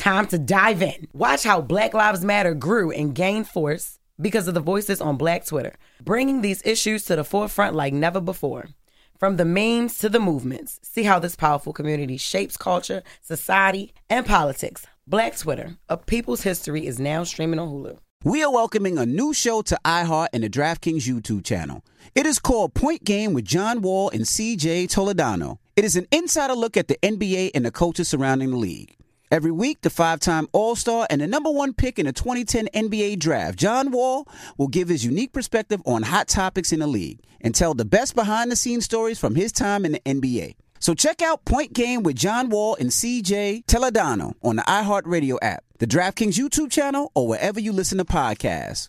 Time to dive in. Watch how Black Lives Matter grew and gained force because of the voices on Black Twitter, bringing these issues to the forefront like never before. From the memes to the movements, see how this powerful community shapes culture, society, and politics. Black Twitter, a people's history, is now streaming on Hulu. We are welcoming a new show to iHeart and the DraftKings YouTube channel. It is called Point Game with John Wall and CJ Toledano. It is an insider look at the NBA and the coaches surrounding the league. Every week, the five time All Star and the number one pick in the 2010 NBA Draft, John Wall, will give his unique perspective on hot topics in the league and tell the best behind the scenes stories from his time in the NBA. So check out Point Game with John Wall and CJ Toledano on the iHeartRadio app, the DraftKings YouTube channel, or wherever you listen to podcasts.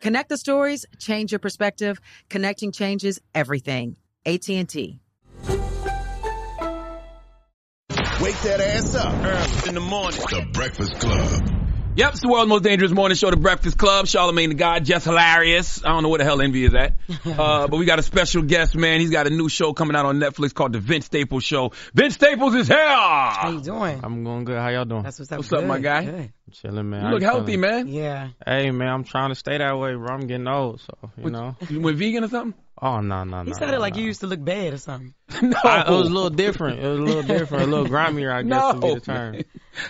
Connect the stories, change your perspective. Connecting changes everything. AT&T. Wake that ass up early in the morning. The Breakfast Club. Yep, it's the world's most dangerous morning show, The Breakfast Club. Charlamagne the God, just hilarious. I don't know where the hell Envy is at. Uh, but we got a special guest, man. He's got a new show coming out on Netflix called The Vince Staples Show. Vince Staples is here! How you doing? I'm going good. How y'all doing? That's what's up. What's up, my Good, guy? good. Chilling, man. You look healthy, feeling? man. Yeah. Hey, man, I'm trying to stay that way, bro. I'm getting old, so you know. You went vegan or something? Oh no, no, no. He said no, it like no. you used to look bad or something. no. I, it was a little different. It was a little different, a little grimier, I guess, no. to be the term. man.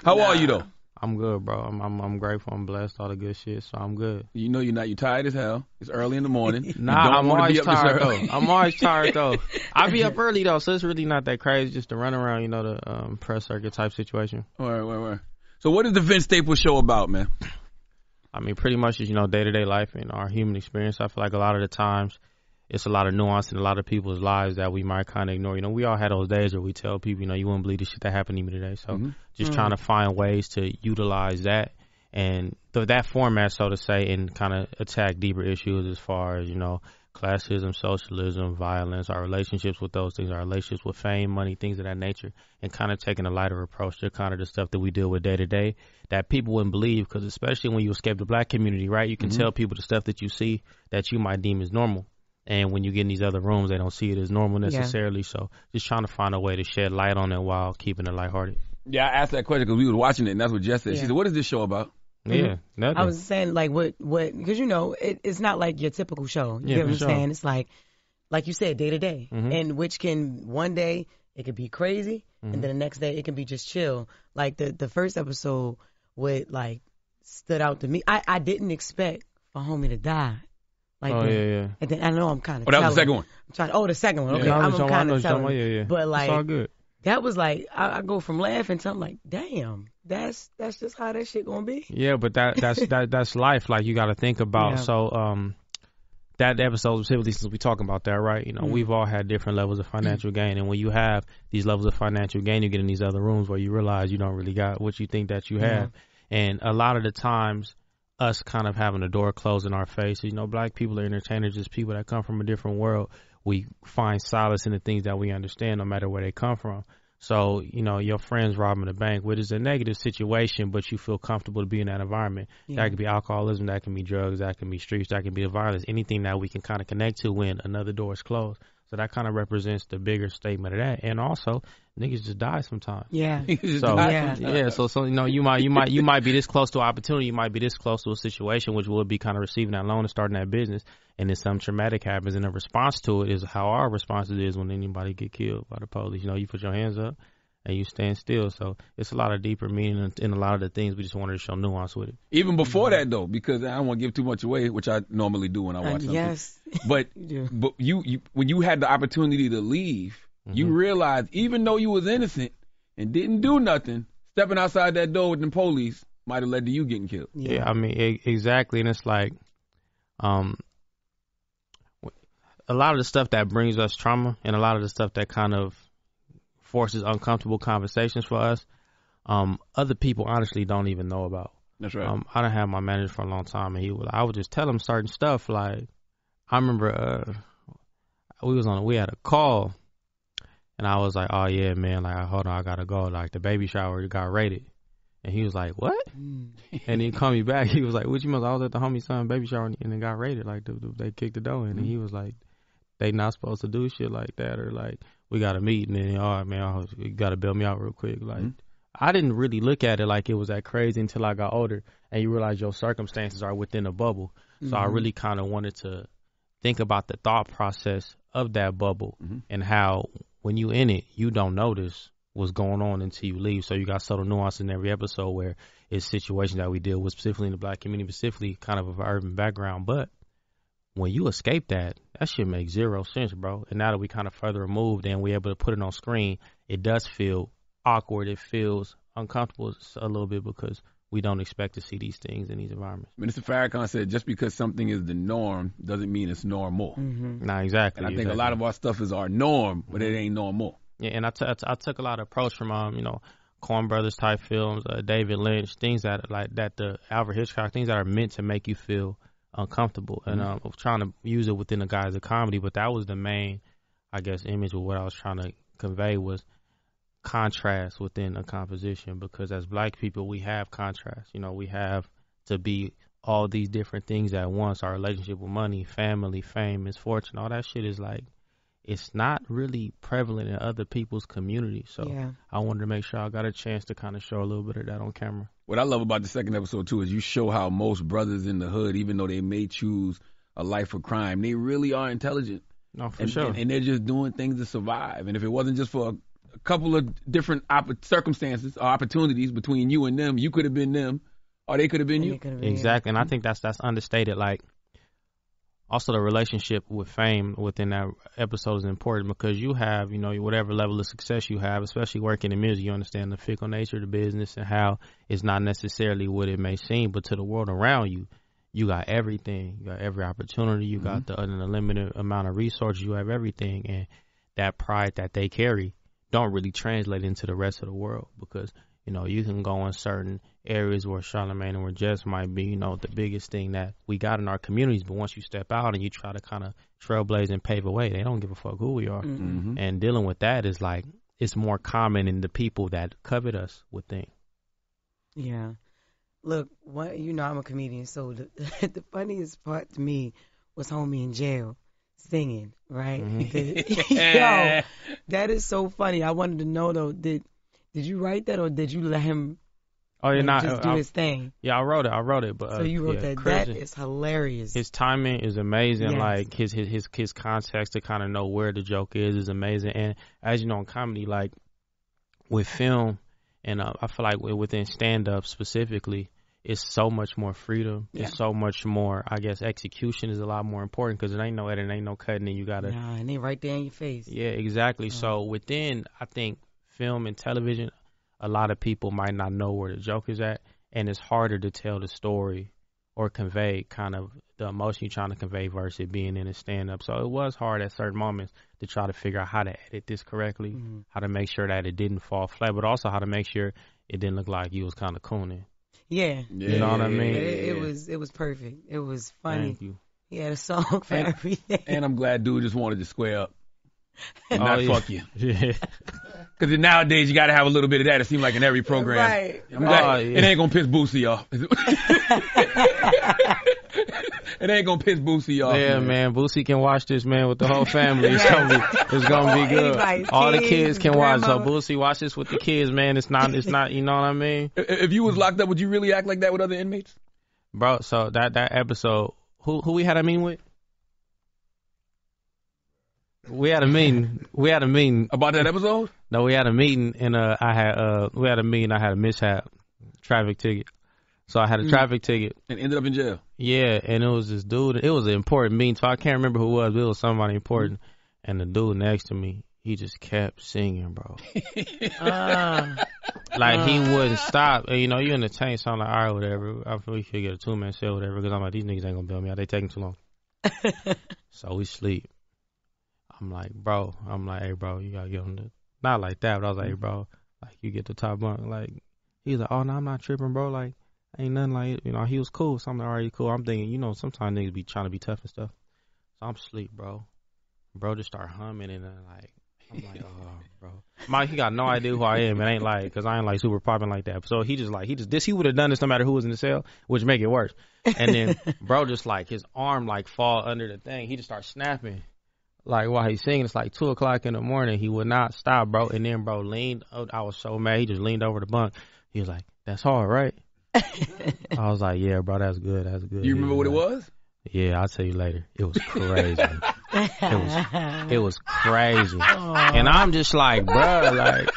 How are you, though? I'm good, bro. I'm, I'm I'm grateful. I'm blessed. All the good shit, so I'm good. You know you're not. You're tired as hell. It's early in the morning. Nah, I'm always be up this tired though. I'm always tired though. I be up early though, so it's really not that crazy. Just to run around, you know, the um, press circuit type situation. Word, word, word. So what is the Vince Staples Show about, man? I mean, pretty much just you know day to day life and our human experience. I feel like a lot of the times it's a lot of nuance in a lot of people's lives that we might kind of ignore. You know, we all had those days where we tell people, you know, you wouldn't believe the shit that happened to me today. So mm-hmm. just mm. trying to find ways to utilize that and th- that format, so to say, and kind of attack deeper issues as far as you know. Classism, socialism, violence, our relationships with those things, our relationships with fame, money, things of that nature, and kind of taking a lighter approach to kind of the stuff that we deal with day to day that people wouldn't believe because especially when you escape the black community, right? You can mm-hmm. tell people the stuff that you see that you might deem as normal. And when you get in these other rooms, they don't see it as normal necessarily. So just trying to find a way to shed light on it while keeping it lighthearted. Yeah, I asked that question because we were watching it, and that's what Jess said. She said, "What is this show about?" Yeah, nothing. I was saying like what what because you know it, it's not like your typical show. You Yeah, get what I'm sure. saying? It's like like you said, day to day, and which can one day it could be crazy, Mm-hmm. and then the next day it can be just chill. Like the the first episode, what like stood out to me, I I didn't expect for homie to die. Like oh yeah, yeah. And then I know I'm kind of. Oh, that was the second one. I'm trying, oh, the second one. Okay, Yeah, I I'm, was talking- I kind of what you're telling. Yeah, yeah. But like it's all good. that was like I, I go from laughing to I'm like, damn, that's that's just how that shit gonna be. Yeah, but that that's that that's life. Like you got to think about. Yeah. So um, that episode specifically, since we talking about that, right? You know, Mhm. we've all had different levels of financial gain, and when you have these levels of financial gain, you get in these other rooms where you realize you don't really got what you think that you have, and a lot of the times, us kind of having the door closed in our face. You know, black people are entertainers, just people that come from a different world. We find solace in the things that we understand, no matter where they come from. So, you know, your friends robbing the bank, which is a negative situation, but you feel comfortable to be in that environment. Yeah. That could be alcoholism, that can be drugs, that can be streets, that can be violence, anything that we can kind of connect to when another door is closed. So that kind of represents the bigger statement of that. And also, niggas just die sometimes. Yeah. So Yeah. yeah, so so you know you might you might you might be this close to opportunity, you might be this close to a situation which would be kind of receiving that loan and starting that business, and then some traumatic happens, and the response to it is how our response is when anybody get killed by the police. You know, you put your hands up and you stand still. So it's a lot of deeper meaning in, in a lot of the things. We just wanted to show nuance with it. Even before that though, because I don't want to give too much away, which I normally do when I Uh, watch something. yes. But You do. but you, you when you had the opportunity to leave, you Mhm. realized even though you was innocent and didn't do nothing, stepping outside that door with the police might have led to you getting killed. Yeah, I mean e- exactly, and it's like, um, a lot of the stuff that brings us trauma, and a lot of the stuff that kind of forces uncomfortable conversations for us, um, other people honestly don't even know about. That's right. Um, I don't have my manager for a long time, and he would I would just tell him certain stuff. Like I remember, uh, we was on we had a call, and I was like, "Oh yeah, man, like hold on, I gotta go. Like the baby shower got rated." And he was like, "What?" Mm. and he called me back. He was like, "What you mean? I was at the homie son baby shower and it got raided. Like the, the, they kicked the door in." And he was like, "They not supposed to do shit like that, or like we got a meeting and all right, man, oh, you got to bail me out real quick." Like mm-hmm. I didn't really look at it like it was that crazy until I got older, and you realize your circumstances are within a bubble. So I Mhm. really kind of wanted to think about the thought process of that bubble mm-hmm. and how when you in it, you don't notice what's going on until you leave. So you got subtle nuance in every episode where it's situations that we deal with, specifically in the black community, specifically kind of of an urban background. But when you escape that, that shit makes zero sense, bro. And now that we kind of further removed and we're able to put it on screen, it does feel awkward. It feels uncomfortable a little bit because we don't expect to see these things in these environments. Minister Farrakhan said just because something is the norm doesn't mean it's normal. Mm-hmm. Nah, exactly. And I think a lot of our stuff is our norm, but it ain't normal. Yeah, and I, t- I, t- I took a lot of approach from um, you know, Coen Brothers type films, uh, David Lynch, things that like that the Alfred Hitchcock, things that are meant to make you feel uncomfortable, and um, I was trying to use it within the guise of comedy, but that was the main, I guess, image of what I was trying to convey was contrast within a composition because as black people we have contrast you know we have to be all these different things at once our relationship with money family fame misfortune all that shit is like it's not really prevalent in other people's communities so Yeah. i wanted to make sure i got a chance to kind of show a little bit of that on camera What I love about the second episode too is you show how most brothers in the hood, even though they may choose a life of crime, they really are intelligent. no for and, sure and, and they're just doing things to survive. And if it wasn't just for a, a couple of different opp- circumstances or opportunities between you and them, you could have been them, or they could have been you. Exactly, and I think that's that's understated. Like, also the relationship with fame within that episode is important because you have, you know, whatever level of success you have, especially working in music, you understand the fickle nature of the business and how it's not necessarily what it may seem, but to the world around you, you got everything. You got every opportunity. You got mm-hmm. the unlimited amount of resources. You have everything, and that pride that they carry don't really translate into the rest of the world because you know you can go in certain areas where Charlamagne and where Jess might be, you know, the biggest thing that we got in our communities. But once you step out and you try to kind of trailblaze and pave a way, they don't give a fuck who we are. Mhm. And dealing with that is like it's more common in the people that covet us would think. Yeah. Look, what you know, I'm a comedian, so the, the funniest part to me was homie in jail singing, right? Mhm. Because yo, that is so funny. I wanted to know though, did did you write that or did you let him Oh, like, not just do his thing? Yeah, I wrote it. I wrote it, but So uh, you wrote yeah, that. Chris- That is hilarious. His timing is amazing. Yes. Like his his his his context to kind of know where the joke is is amazing. And as you know, in comedy, like with film, and uh, I feel like wi- within stand up specifically, it's so much more freedom. Yeah. It's so much more. I guess execution is a lot more important because it ain't no editing, ain't no cutting, and you gotta. Nah, and they right there in your face. Yeah, exactly. So within, I think film and television, a lot of people might not know where the joke is at, and it's harder to tell the story or convey kind of the emotion you're trying to convey versus it being in a stand up. So it was hard at certain moments to try to figure out how to edit this correctly, Mm-hmm. how to make sure that it didn't fall flat, but also how to make sure it didn't look like you was kind of cooning. Yeah. You know what I mean? It, it was it was perfect. It was funny. Thank you. He had a song for And- everything. And I'm glad dude just wanted to square up and Oh, not yeah. fuck you. Yeah. Because nowadays you got to have a little bit of that. It seems like in every program. Right. I'm glad Oh, yeah. it ain't gonna piss Boosie off. it ain't gonna piss Boosie off. Yeah, man. Boosie can watch this, man, with the whole family. It's gonna be, it's gonna be good. Anybody's All the kids, kids can watch. So grandma. Boosie, watch this with the kids, man. It's not, it's not. You know what I mean, If- If you was locked up, would you really act like that with other inmates? bro? So that that episode, who who we had a meeting with? We had a meeting. We had a meeting. About that episode? No, we had a meeting, and uh, I had uh, we had a meeting. I had a mishap, traffic ticket. So I had a traffic ticket. And ended up in jail. Yeah, and it was this dude. It was an important meeting, so I can't remember who it was. But it was somebody important. And the dude next to me, he just kept singing, bro. Ah. like he wouldn't stop. And, you know, you in the tank, so I'm like, all right, whatever. I feel we should get a two man set, whatever. Because I'm like, these niggas ain't gonna bail me out. They taking too long. so we sleep. I'm like, bro. I'm like, hey, bro, you gotta get on the. Not like that, but I was like, hey, bro, like you get the top bunk. Like he's like, oh no, I'm not tripping, bro. Like ain't nothing like you know. He was cool, so I'm like, all right, cool. I'm thinking, you know, sometimes niggas be trying to be tough and stuff. So I'm asleep, bro. Bro just start humming and then like. I'm like, oh, bro. Mike, he got no idea who I am. It ain't like, cause I ain't like super popping like that. So he just like, he just, this, he would have done this no matter who was in the cell, which make it worse. And then bro just like, his arm like fall under the thing. He just starts snapping. Like while he's singing, it's like two o'clock in the morning. He would not stop, bro. And then bro leaned, oh, I was so mad. He just leaned over the bunk. He was like, that's hard, right? I was like, yeah, bro, that's good. That's good. You He remember what it was? Yeah, I'll tell you later. It was crazy. it was it was crazy. And I'm just like, bro, like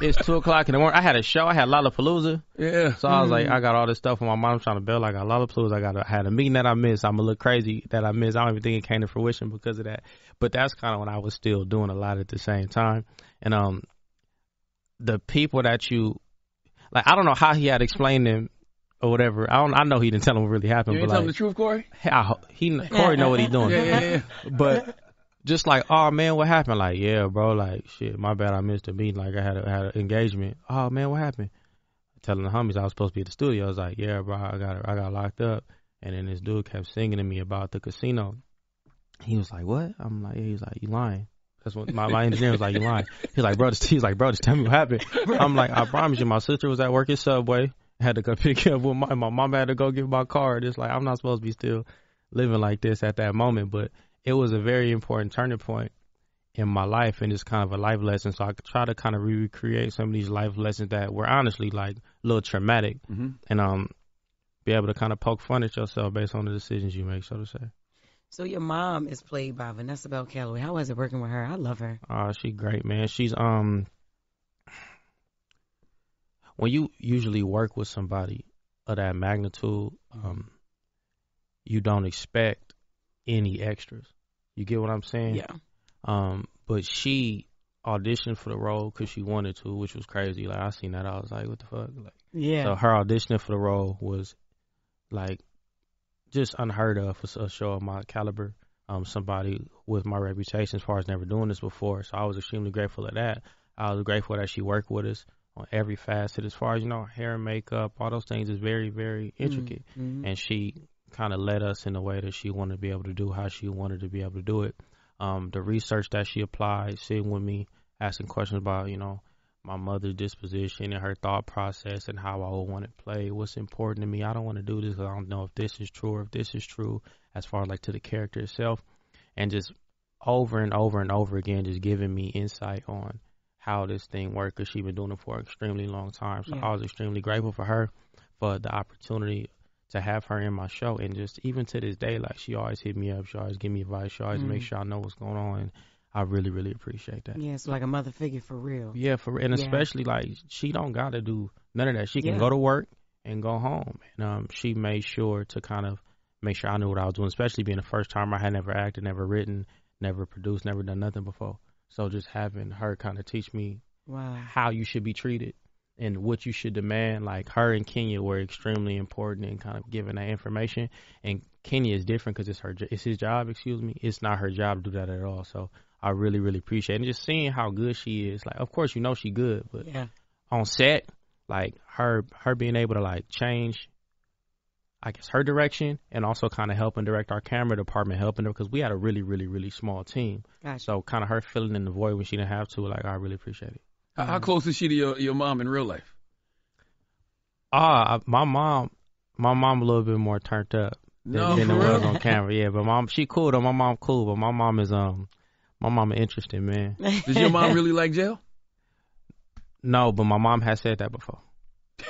it's two o'clock in the morning. I had a show. I had Lollapalooza. Yeah. So I was like, I got all this stuff on my mom trying to build. I got Lollapalooza. I got a, I had a meeting that I missed. I'm a little crazy that I missed. I don't even think it came to fruition because of that. But that's kind of when I was still doing a lot at the same time. And um, the people that you like, I don't know how he had explained them or whatever. I don't. I know he didn't tell him what really happened. You but like, the truth, Corey? I he Corey know what he's doing. Yeah, yeah, yeah. But just like, oh man, what happened? Like, yeah, bro, like shit, my bad, I missed the meeting. Like I had a, had an engagement. Oh man, what happened? Telling the homies I was supposed to be at the studio. I was like, yeah, bro, I got I got locked up. And then this dude kept singing to me about the casino. He was like, what? I'm like, yeah. He's like, you lying. That's what my, my engineer was like, you lying. He's like, bro, just, he's like, bro, just tell me what happened. I'm like, I promise you, my sister was at work at Subway. Had to go pick up with my, my mom had to go get my card. It's like, I'm not supposed to be still living like this at that moment, but it was a very important turning point in my life and it's kind of a life lesson. So I could try to kind of recreate some of these life lessons that were honestly like a little traumatic Mhm. and um be able to kind of poke fun at yourself based on the decisions you make, so to say. So your mom is played by Vanessa Bell Calloway. How was it working with her? I love her. Uh, she's great, man. She's um when you usually work with somebody of that magnitude, um, you don't expect any extras. You get what I'm saying? Yeah. Um, but she auditioned for the role because she wanted to, which was crazy. Like I seen that, I was like, what the fuck? Like, Yeah. so her auditioning for the role was like just unheard of for a show of my caliber. Um, somebody with my reputation as far as never doing this before. So I was extremely grateful of that. I was grateful that she worked with us on every facet as far as, you know, hair and makeup, all those things is very, very intricate. Mhm. And she kind of led us in the way that she wanted to be able to do, how she wanted to be able to do it. Um, the research that she applied, sitting with me, asking questions about, you know, my mother's disposition and her thought process and how I would want it played. What's important to me? I don't want to do this because I don't know if this is true or if this is true as far as like to the character itself. And just over and over and over again, just giving me insight on how this thing works because she's been doing it for an extremely long time. So Yeah. I was extremely grateful for her for the opportunity to have her in my show. And just even to this day, like she always hit me up. She always give me advice. She always Mm. make sure I know what's going on. And I really, really appreciate that. Yeah, it's like a mother figure for real. Yeah, for and Yeah. especially like she don't got to do none of that. She can Yeah. go to work and go home. And um, she made sure to kind of make sure I knew what I was doing, especially being the first time I had never acted, never written, never produced, never done nothing before. So just having her kind of teach me Wow. how you should be treated and what you should demand. Like her and Kenya were extremely important in kind of giving that information and Kenya is different because it's her, it's his job. Excuse me, it's not her job to do that at all. So I really, really appreciate it. and just seeing how good she is. Like, of course, you know she good, but Yeah. on set, like her, her being able to like change, I guess her direction and also kind of helping direct our camera department, helping her because we had a really, really, really small team. Gotcha. So kind of her filling in the void when she didn't have to. Like, I really appreciate it. How, how close is she to your, your mom in real life? Ah, I- my mom, my mom a little bit more turned up than, No, than for it was on camera. Yeah, but mom, she cool though. My mom cool, but my mom is um, my mom interesting man. Does your mom really like jail? No, but my mom has said that before.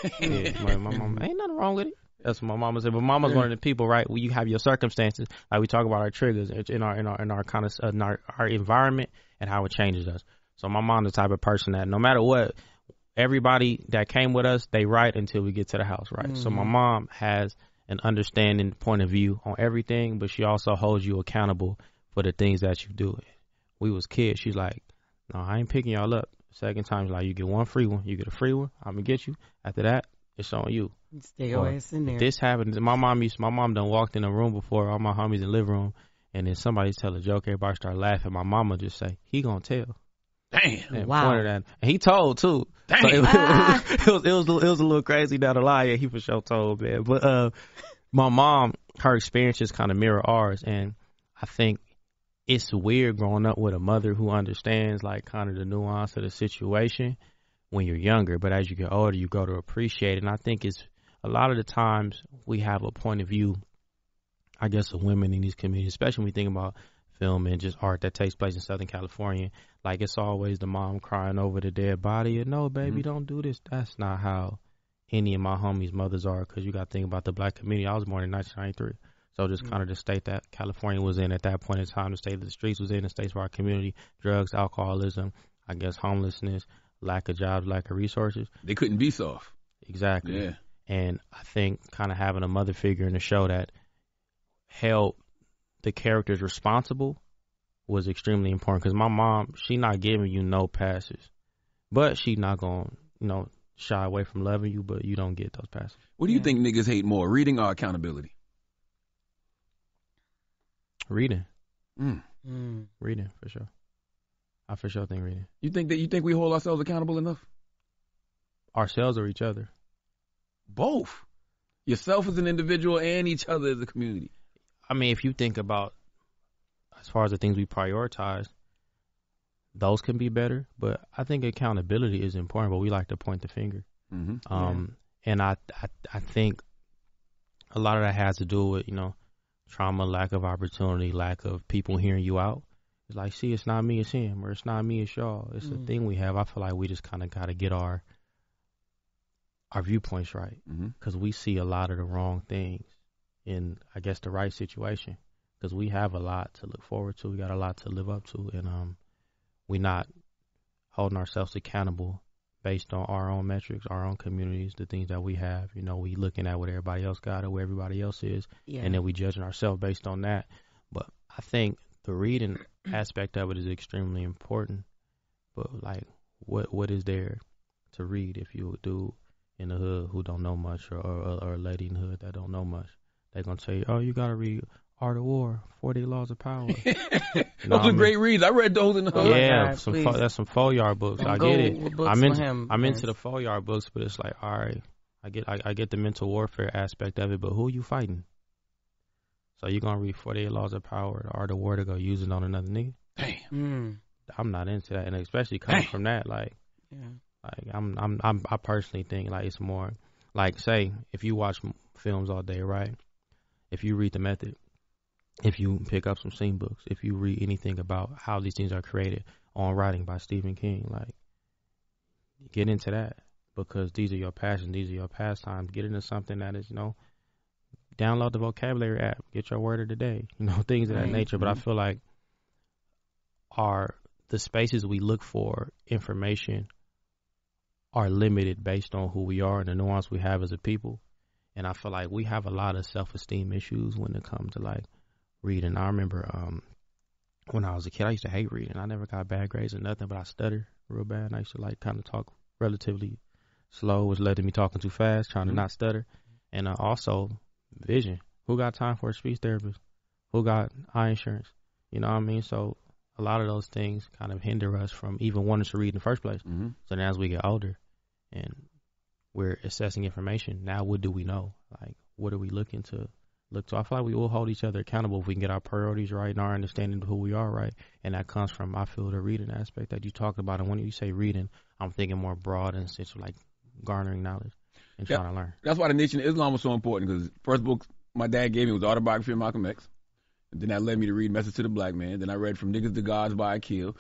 yeah, my, my mom ain't nothing wrong with it. That's what my mama said. But mama's one of the people, right? Where you have your circumstances, like we talk about our triggers in our in our in our kind of uh, in our, our environment and how it changes us. So my mom's the type of person that no matter what, everybody that came with us, they right until we get to the house, right? So my mm-hmm. mom has an understanding point of view on everything, but she also holds you accountable for the things that you do. We was kids. She's like, no, I ain't picking y'all up. Second time, like, you get one free one. You get a free one. I'm gonna get you. After that, it's on you. Stay your ass in there. This happened. My mom used. My mom done walked in a room before. All my homies in the living room, and then somebody tell a joke. Everybody start laughing. My mama just say, "He gonna tell." Damn. And Wow. pointed at, and he told too. Damn. So it, it, was, it was it was a little crazy down the line. Yeah, he for sure told man. But uh, my mom, her experiences kind of mirror ours, and I think it's weird growing up with a mother who understands like kind of the nuance of the situation when you're younger. But as you get older, you go to appreciate it. And I think it's a lot of the times we have a point of view, I guess, of women in these communities, especially when we think about film and just art that takes place in Southern California. Like it's always the mom crying over the dead body. And no, baby, mm-hmm. don't do this. That's not how any of my homies' mothers are. Because you got to think about the black community. I was born in 1993. So just mm. kind of the state that California was in at that point in time, the state of the streets was in, the states of our community, drugs, alcoholism, I guess homelessness, lack of jobs, lack of resources. They couldn't be soft. Exactly. Yeah. And I think kind of having a mother figure in the show that held the characters responsible was extremely important because my mom, she not giving you no passes, but she not going, to you know, shy away from loving you, but you don't get those passes. What do you think niggas hate more, reading or accountability? Reading, Mm. Mm. reading for sure. I for sure think reading You think that you think we hold ourselves accountable enough? ourselves or each other. Both. Yourself as an individual and each other as a community. I mean, if you think about as far as the things we prioritize, those can be better. But I think accountability is important. But we like to point the finger. Mm-hmm. Um, and I, I, I think a lot of that has to do with you know trauma, lack of opportunity, lack of people hearing you out. It's like, see, it's not me, it's him, or it's not me, it's y'all. It's a Mm. thing we have. I feel like we just kind of got to get our our viewpoints right Mm-hmm. because we see a lot of the wrong things in, I guess, the right situation. Because we have a lot to look forward to, we got a lot to live up to, and um, we not holding ourselves accountable based on our own metrics, our own communities, the things that we have. You know, we looking at what everybody else got or where everybody else is, Yeah. and then we judging ourselves based on that. But I think the reading aspect of it is extremely important. But like, what what is there to read if you do in the hood who don't know much, or or, or a lady in the hood that don't know much? They're gonna tell you, oh, you gotta read Art of War, Forty Laws of Power. those No, I are mean- great reads. I read those in the hood. my yeah, God, some fo- that's some four yard books. Don't I get it. with I'm for into him, I'm into the four yard books, but it's like, all right, I get I, I get the mental warfare aspect of it, but who are you fighting? So you gonna read Forty Eight Laws of Power, or the Art of War to go use it on another nigga? Damn. Mm. I'm not into that, and especially coming Damn. from that, like, Yeah. like I'm I'm I'm I personally think like it's more like say if you watch films all day, right? If you read the method, if you pick up some scene books, if you read anything about how these things are created on writing by Stephen King, like get into that because these are your passions, these are your pastimes. Get into something that is, you know, download the vocabulary app, get your word of the day, you know, things of that Right. nature. But I feel like our the spaces we look for information are limited based on who we are and the nuance we have as a people. And I feel like we have a lot of self esteem issues when it comes to like reading. I remember um when I was a kid, I used to hate reading. I never got bad grades or nothing, but I stutter real bad. And I used to like kind of talk relatively slow, which led to me talking too fast, trying to not stutter. And uh, also vision. Who got time for a speech therapist? Who got eye insurance? You know what I mean? So a lot of those things kind of hinder us from even wanting to read in the first place. Mm-hmm. So now as we get older and we're assessing information, now what do we know? Like what are we looking to look to? I feel like we will hold each other accountable if we can get our priorities right and our understanding of who we are right. And that comes from I feel the reading aspect that you talked about. And when you say reading, I'm thinking more broad and sense of like garnering knowledge and Yeah. trying to learn. That's why the Nation of Islam was so important because first book my dad gave me was autobiography of Malcolm X. And then that led me to read Message to the Black Man. Then I read From Niggas to Gods by Akil.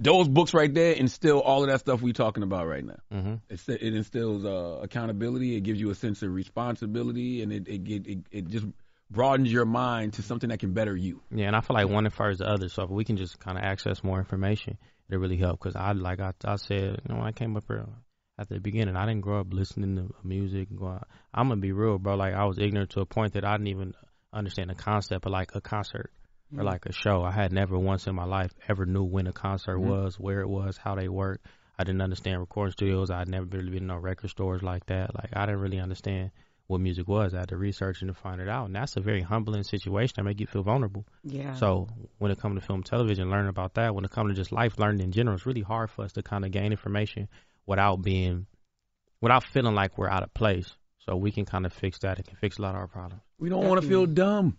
Those books right there instill all of that stuff we talking about right now. Mm-hmm. It, it instills uh, accountability. It gives you a sense of responsibility, and it it, it it just broadens your mind to something that can better you. Yeah, and I feel like one infers the other. So if we can just kind of access more information, it'll really help. Because I, like I, I said, you know, when I came up here at the beginning, I didn't grow up listening to music. And go out. I'm gonna be real, bro. Like I was ignorant to a point that I didn't even understand the concept of like a concert or like a show. I had never once in my life ever knew when a concert Mhm. was, where it was, how they worked. I didn't understand recording studios. I'd never really been in no record stores like that. Like I didn't really understand what music was. I had to research and to find it out. And that's a very humbling situation that make you feel vulnerable. Yeah. So when it comes to film, television, learning about that. When it comes to just life, learning in general, it's really hard for us to kind of gain information without being, without feeling like we're out of place. So we can kind of fix that. It can fix a lot of our problems. We don't want to feel dumb.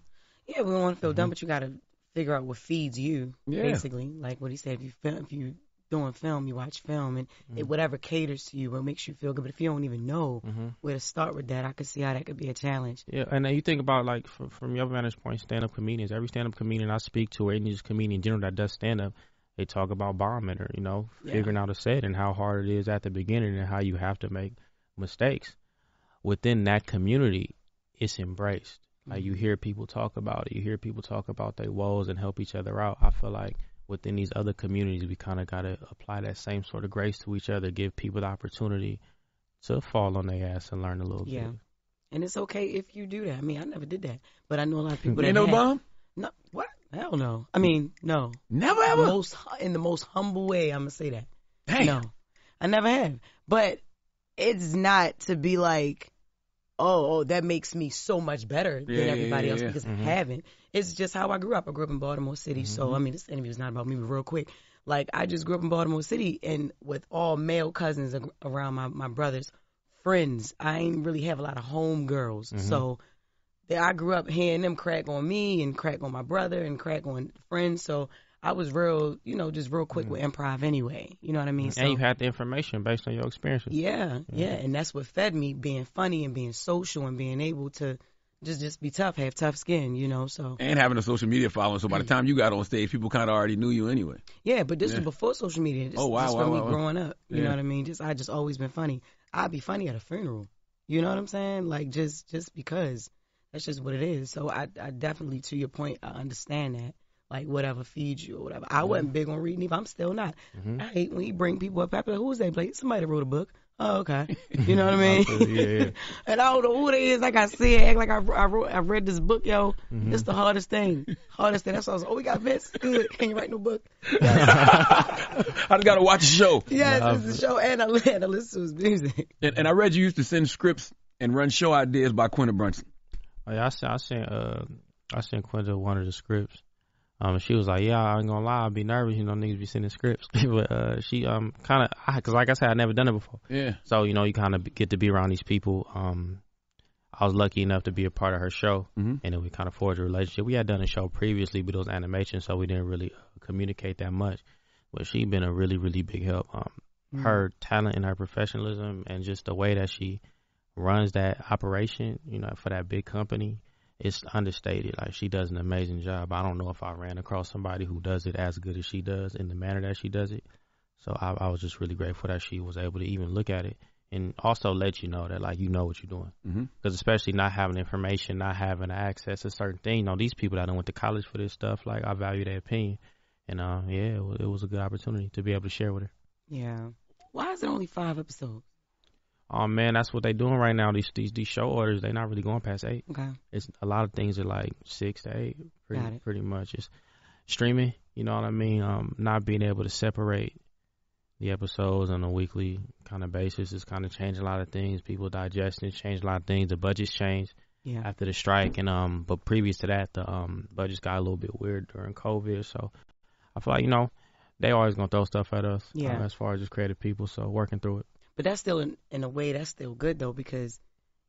Yeah, we don't want to feel dumb, but you got to figure out what feeds you. Yeah. Basically, like what he said, if you film, if you doing film, you watch film, and it, whatever caters to you, what makes you feel good. But if you don't even know Mhm. where to start with that, I could see how that could be a challenge. Yeah, and then you think about like from, from your vantage point, stand-up comedians. Every stand-up comedian I speak to, or any just comedian in general that does stand-up, they talk about bombing or you know Yeah. figuring out a set and how hard it is at the beginning and how you have to make mistakes. Within that community, it's embraced. Like you mm-hmm. hear people talk about it, you hear people talk about their woes and help each other out. I feel like within these other communities, we kind of got to apply that same sort of grace to each other, give people the opportunity to fall on their ass and learn a little bit. Yeah. bit. And it's okay if you do that. I mean, I never did that, but I know a lot of people You that ain't never have. bomb? No, what? Hell no. I mean, no. Never ever. Most in the most humble way, I'm gonna say that. Damn. No, I never have. But it's not to be like, oh, oh, that makes me so much better than Yeah, yeah, everybody yeah, else yeah. because Mhm. I haven't. It's just how I grew up. I grew up in Baltimore City, so Mm-hmm. I mean, this interview is not about me, but real quick. Like I just grew up in Baltimore City, and with all male cousins around my my brothers, friends. I ain't really have a lot of home girls, Mhm. so. That I grew up hearing them crack on me and crack on my brother and crack on friends. So I was real, you know, just real quick with mm-hmm. improv anyway. You know what I mean? So and you had the information based on your experiences. yeah, mm-hmm. yeah, and that's what fed me being funny and being social and being able to just just be tough, have tough skin, you know. So And having a social media following, so by the mm-hmm. time you got on stage, people kind of already knew you anyway. yeah, but this Yeah. was before social media. This, Oh, wow, this wow, from me wow, wow. growing up. You Yeah. know what I mean? Just I just always been funny. I'd be funny at a funeral. You know what I'm saying? Like just just because that's just what it is. So I I definitely to your point, I understand that. Like whatever feeds you or whatever. I wasn't big on reading either. I'm still not. Mhm. I hate when you bring people up. After who's they play? Somebody wrote a book. Oh, okay. You know what I mean? I feel you, yeah, yeah. and I don't know who they is. Like I said, act like I, I wrote, I read this book, yo. Mhm. It's the hardest thing. Hardest thing. That's why I was. Oh, we got Vince. Good. Can you write no book? I just got to watch the show. Yes, Nah, it's the show, and I, and I listen to his music. And, and I read you used to send scripts and run show ideas by Quinta Brunson. Oh, yeah, I sent I sent uh I sent Quinta one of the scripts. Um, she was like, "Yeah, I ain't gonna lie, I'd be nervous, you know, niggas be sending scripts." but uh, she um kind of, cause like I said, I never done it before. Yeah. So you know, you kind of get to be around these people. Um, I was lucky enough to be a part of her show, Mhm. and then we kind of forged a relationship. We had done a show previously, but it was animation, so we didn't really uh, communicate that much. But she been a really, really big help. Um, her talent and her professionalism, and just the way that she runs that operation, you know, for that big company, it's understated. Like she does an amazing job. I don't know if I ran across somebody who does it as good as she does in the manner that she does it. So I, I was just really grateful that she was able to even look at it and also let you know that like you know what you're doing. Mm-hmm. Because especially not having information, not having access to certain things. You know, these people that done went to college for this stuff, like I value their opinion. And uh, yeah, it was, it was a good opportunity to be able to share with her. Yeah. Why is it only five episodes? Oh man, that's what they doing right now. These these these show orders, they not really going past eight. Okay. It's a lot of things are like six to eight, pretty pretty much. It's streaming. You know what I mean? Um, not being able to separate the episodes on a weekly kind of basis is kind of changing a lot of things. People digesting, change a lot of things. The budgets change. Yeah. after the strike, and um, but previous to that, the um budgets got a little bit weird during COVID. So I feel like you know they always gonna throw stuff at us. Yeah. as far as just creative people, so working through it. But that's still in, in a way that's still good though because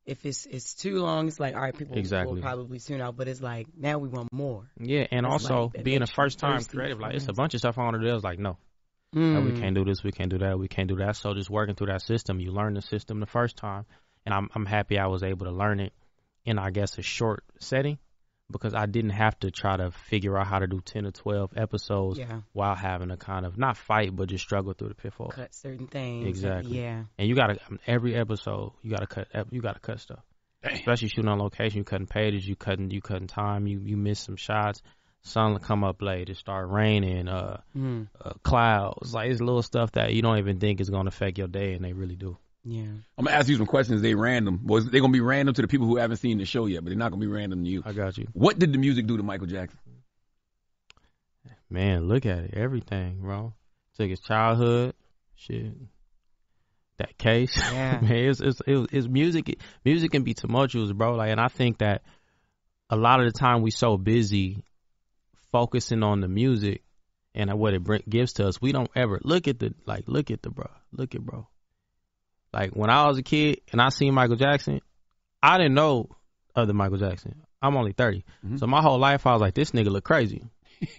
if it's it's too long, it's like all right, people Exactly. will probably tune out. But it's like now we want more. Yeah, and It's also like being a first time creative, like it's a bunch of stuff I want to do. I was like, no, Mm. Like, we can't do this, we can't do that, we can't do that. So just working through that system, you learn the system the first time, and I'm I'm happy I was able to learn it in I guess a short setting because I didn't have to try to figure out how to do ten or twelve episodes Yeah. while having to kind of not fight but just struggle through the pitfalls. Cut certain things. Exactly. Yeah. And you gotta every episode you gotta cut you gotta cut stuff. Especially shooting on location, you cutting pages, you cutting you cutting time, you you miss some shots. Sun will come up late, it start raining, uh, Mm. uh clouds. Like it's little stuff that you don't even think is gonna affect your day, and they really do. Yeah. I'm gonna ask you some questions. They random. Well, they're gonna be random to the people who haven't seen the show yet, but they're not gonna be random to you. I got you. What did the music do to Michael Jackson? Man, look at it, everything, bro. Took his childhood, shit. That case, Yeah. man, it's, it's it's it's music. Music can be tumultuous, bro. Like, and I think that a lot of the time we so busy focusing on the music and what it bring, gives to us, we don't ever look at the like look at the bro, look at bro. Like when I was a kid and I seen Michael Jackson, I didn't know other Michael Jackson. I'm only 30, so my whole life I was like, this nigga look crazy.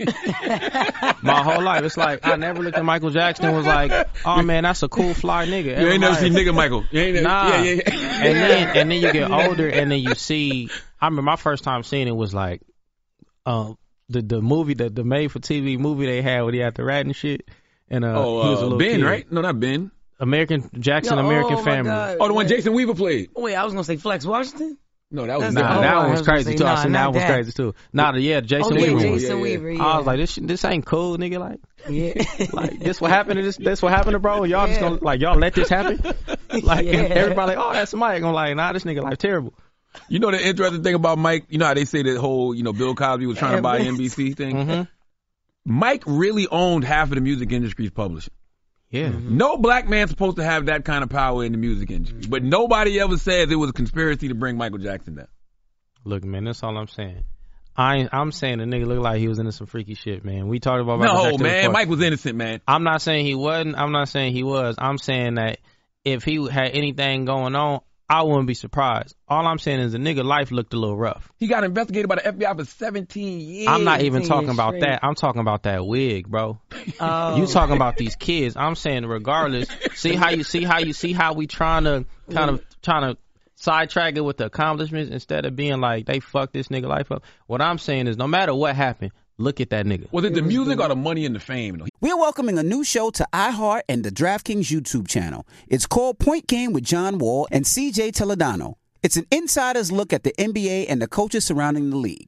my whole life, it's like I never looked at Michael Jackson and was like, oh man, that's a cool fly nigga. You ain't never Like- seen nigga Michael. You ain't never, Nah. Yeah, yeah, yeah. and then and then you get older and then you see I remember my first time seeing it was like um the the movie the the made for TV movie they had where he had the rat and shit. And uh, oh, he was a uh, little Ben, kid. right? No, not Ben. American Jackson, Yo, American oh Family. God. Oh, the one Wait. Jason Weaver played. Wait, I was gonna say Flex Washington. No, that was That's Nah, Oh, that one was was crazy say, too. I nah, seen that not one was crazy too. Nah, yeah, Jason oh yeah, Weaver. one. Jason yeah, Weaver. Yeah. I was like, this shit- this ain't cool, nigga. Like, yeah. like this what happened to this? This what happened to bro? Y'all just gonna like y'all let this happen? Like Yeah. everybody, like, oh, that's Mike. I'm like, nah, this nigga life terrible. You know the interesting thing about Mike? You know how they say that whole, you know, Bill Cosby was trying to buy NBC thing? Mhm. Mike really owned half of the music industry's publishing. Yeah. Mm-hmm. No black man's supposed to have that kind of power in the music industry. Mm-hmm. But nobody ever says it was a conspiracy to bring Michael Jackson down. Look, man, that's all I'm saying. I I'm saying the nigga looked like he was into some freaky shit, man. We talked about Michael No, Jackson man. before. Mike was innocent, man. I'm not saying he wasn't. I'm not saying he was. I'm saying that if he had anything going on, I wouldn't be surprised. All I'm saying is the nigga life looked a little rough. He got investigated by the FBI for 17 years. I'm not even talking about straight. that. I'm talking about that wig, bro. Oh. You talking about these kids? I'm saying regardless. see how you see how you see how we trying to kind of trying to sidetrack it with the accomplishments instead of being like they fucked this nigga life up. What I'm saying is no matter what happened, look at that nigga. Was it the music or the money and the fame? though? We're welcoming a new show to iHeart and the DraftKings YouTube channel. It's called Point Game with John Wall and CJ Toledano. It's an insider's look at the NBA and the coaches surrounding the league.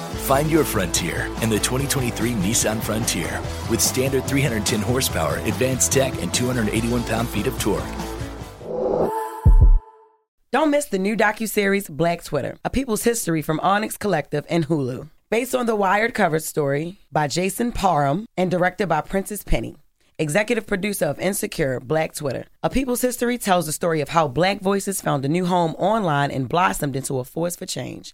Find your frontier in the 2023 Nissan Frontier with standard 310 horsepower, advanced tech, and 281 pound feet of torque. Don't miss the new docuseries Black Twitter, a people's history from Onyx Collective and Hulu. Based on the Wired cover story by Jason Parham and directed by Prentice Penny. Executive producer of Insecure, Black Twitter. A People's History tells the story of how black voices found a new home online and blossomed into a force for change,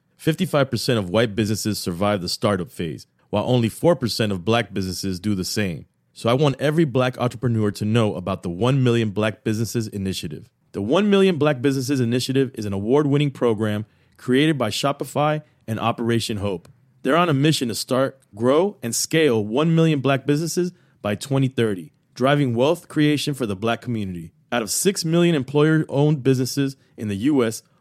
55% of white businesses survive the startup phase, while only 4% of black businesses do the same. So I want every black entrepreneur to know about the 1 Million Black Businesses Initiative. The 1 Million Black Businesses Initiative is an award winning program created by Shopify and Operation Hope. They're on a mission to start, grow, and scale 1 million black businesses by 2030, driving wealth creation for the black community. Out of 6 million employer owned businesses in the U.S.,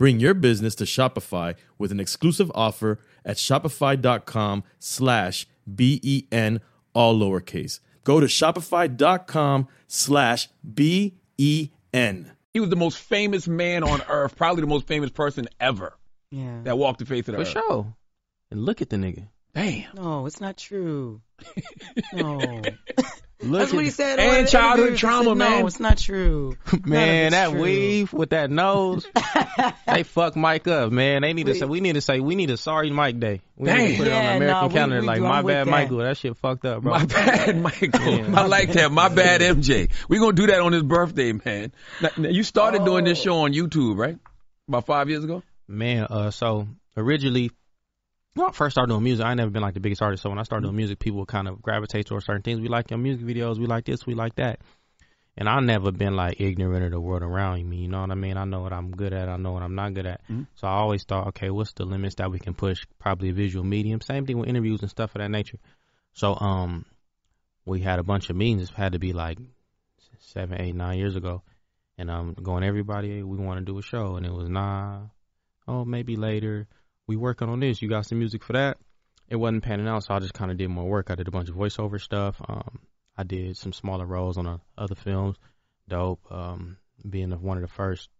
Bring your business to Shopify with an exclusive offer at shopify.com slash B-E-N, all lowercase. Go to shopify.com slash B-E-N. He was the most famous man on earth, probably the most famous person ever Yeah. that walked the face of the For earth. sure. And look at the nigga. Damn. No, it's not true. No. Look That's what he said. And childhood trauma, said, man. No, it's not true. Man, that true. weave with that nose, they fuck Mike up, man. They need to say we need to say we need a sorry Mike day. We need to put it on the American we- calendar we like do- my bad that. Michael. That shit fucked up, bro. My bad, Michael. Yeah. I like that. My bad, MJ. we going to do that on his birthday, man. Now, now, you started doing this show on YouTube, right? About five years ago? Man, uh, so originally, when I first started doing music, I never been like the biggest artist. So when I started doing music, people would kind of gravitate towards certain things. We like your music videos, we like this, we like that. And I never been like ignorant of the world around me. You know what I mean? I know what I'm good at. I know what I'm not good at. So I always thought, okay, what's the limits that we can push? Probably a visual medium. Same thing with interviews and stuff of that nature. So um, we had a bunch of meetings. It had to be like seven, eight, nine years ago. And I'm um, going everybody, we want to do a show, and it was nah. Oh, maybe later. We working on this. You got some music for that? It wasn't panning out, so I just kind of did more work. I did a bunch of voiceover stuff. Um, I did some smaller roles on uh, other films. Dope. Um, being one of the first.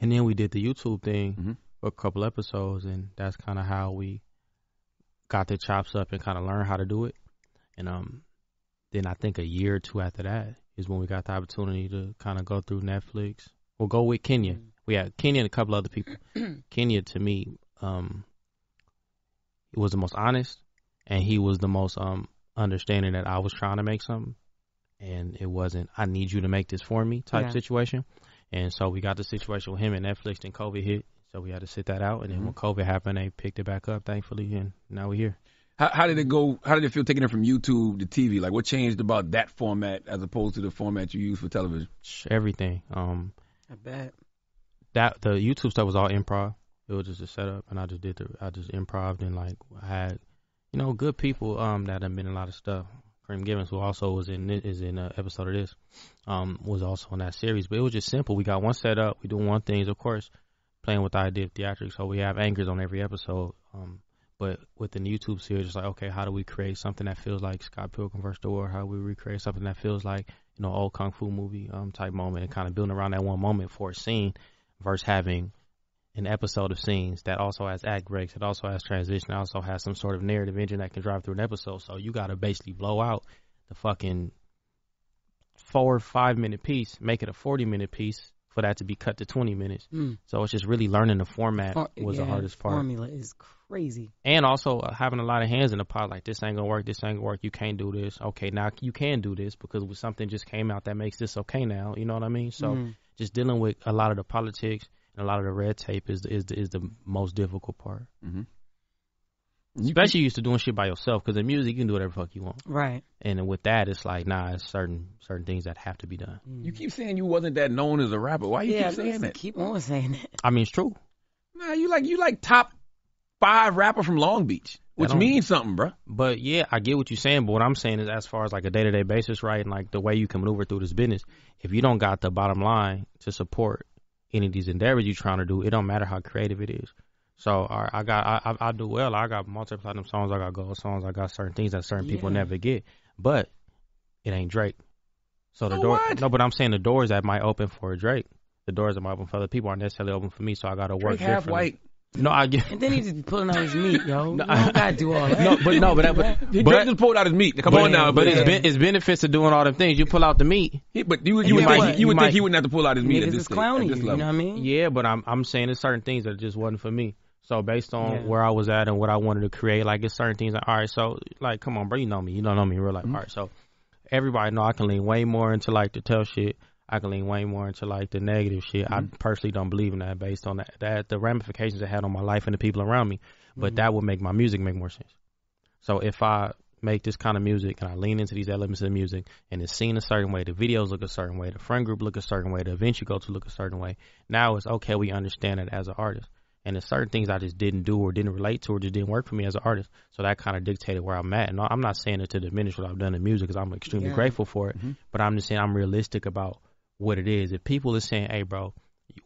And then we did the YouTube thing Mhm. for a couple episodes, and that's kind of how we got the chops up and kind of learned how to do it. And um, then I think a year or two after that is when we got the opportunity to kind of go through Netflix. We'll go with Kenya. We had Kenya and a couple other people. Kenya to me, um, he was the most honest, and he was the most um understanding that I was trying to make something, and it wasn't I need you to make this for me type Yeah. situation. And so we got the situation with him and Netflix, and COVID hit, so we had to sit that out. And then when COVID happened, they picked it back up, thankfully, and now we're here. How, how did it go? How did it feel taking it from YouTube to TV? Like, what changed about that format as opposed to the format you use for television? Everything. Um, I bet. that the YouTube stuff was all improv. It was just a setup, and I just did the I just improv and like I had, you know, good people um that have been in a lot of stuff. Kareem Gibbons, who also was in is in an episode of this, um, was also in that series. But it was just simple. We got one setup. We do one things. Of course, playing with the idea of theatrics. So we have anchors on every episode. Um, but within the YouTube series, it's like, okay, how do we create something that feels like Scott Pilgrim vs. the World? How do we recreate something that feels like, you know, old kung fu movie um type moment and kind of building around that one moment for a scene versus having an episode of scenes that also has act breaks, it also has transition, it also has some sort of narrative engine that can drive through an episode. So you gotta basically blow out the fucking four or five minute piece, make it a forty minute piece for that to be cut to twenty minutes. Mm. So it's just really learning the format For- was the hardest part. Formula is crazy. And also uh, having a lot of hands in the pot, like this ain't gonna work, this ain't gonna work, you can't do this. Okay, now you can do this because something just came out that makes this okay now. You know what I mean? So Mhm. just dealing with a lot of the politics and a lot of the red tape is is the, is the most difficult part. Mm-hmm. Especially used to doing shit by yourself because in music you can do whatever fuck you want. Right. And with that, it's like nah, it's certain certain things that have to be done. You keep saying you wasn't that known as a rapper. Why you yeah, keep saying that? Keep on saying that. I mean, it's true. Nah, you like you like top five rapper from Long Beach, which means something, bruh. But yeah, I get what you're saying. But what I'm saying is, as far as like a day to day basis, right, and like the way you can maneuver through this business, if you don't got the bottom line to support any of these endeavors you're trying to do, it don't matter how creative it is. So right, I got I, I do well. I got multi platinum songs. I got gold songs. I got certain things that certain people never get. But it ain't Drake. So the So door. what? No, but I'm saying the doors that might open for Drake, the doors that might open for other people aren't necessarily open for me. So I got to work Drake half white. No, I get. And then he just be pulling out his meat, yo. No, you don't gotta do all that. No, but no, but that, but, He but Drake just pulled out his meat. Come but, on now, but yeah. it's, ben, it's benefits of doing all them things. You pull out the meat. He- but you, you, You would might- think, he- you you would might- think he wouldn't have to pull out his meat at Niggas this, is stage, clowning at you, this you know what I mean? Yeah, but I'm I'm saying there's certain things that just wasn't for me. So based on Yeah. where I was at and what I wanted to create, like it's certain things. Like, all right, so like, come on, bro, you know me. You don't know me in real life. Mm-hmm. All right, so everybody know I can lean way more into like the tell shit. I can lean way more into like the negative shit. I Mm-hmm. personally don't believe in that based on that, that the ramifications it had on my life and the people around me. Mm-hmm. But that would make my music make more sense. So if I make this kind of music and I lean into these elements of the music and it's seen a certain way, the videos look a certain way, the friend group look a certain way, the events you go to look a certain way. Now it's okay, we understand it as an artist. And there's certain things I just didn't do or didn't relate to or just didn't work for me as an artist. So that kind of dictated where I'm at. And I'm not saying it to diminish what I've done in music because I'm extremely Yeah. grateful for it. But I'm just saying I'm realistic about what it is. If people are saying, hey, bro,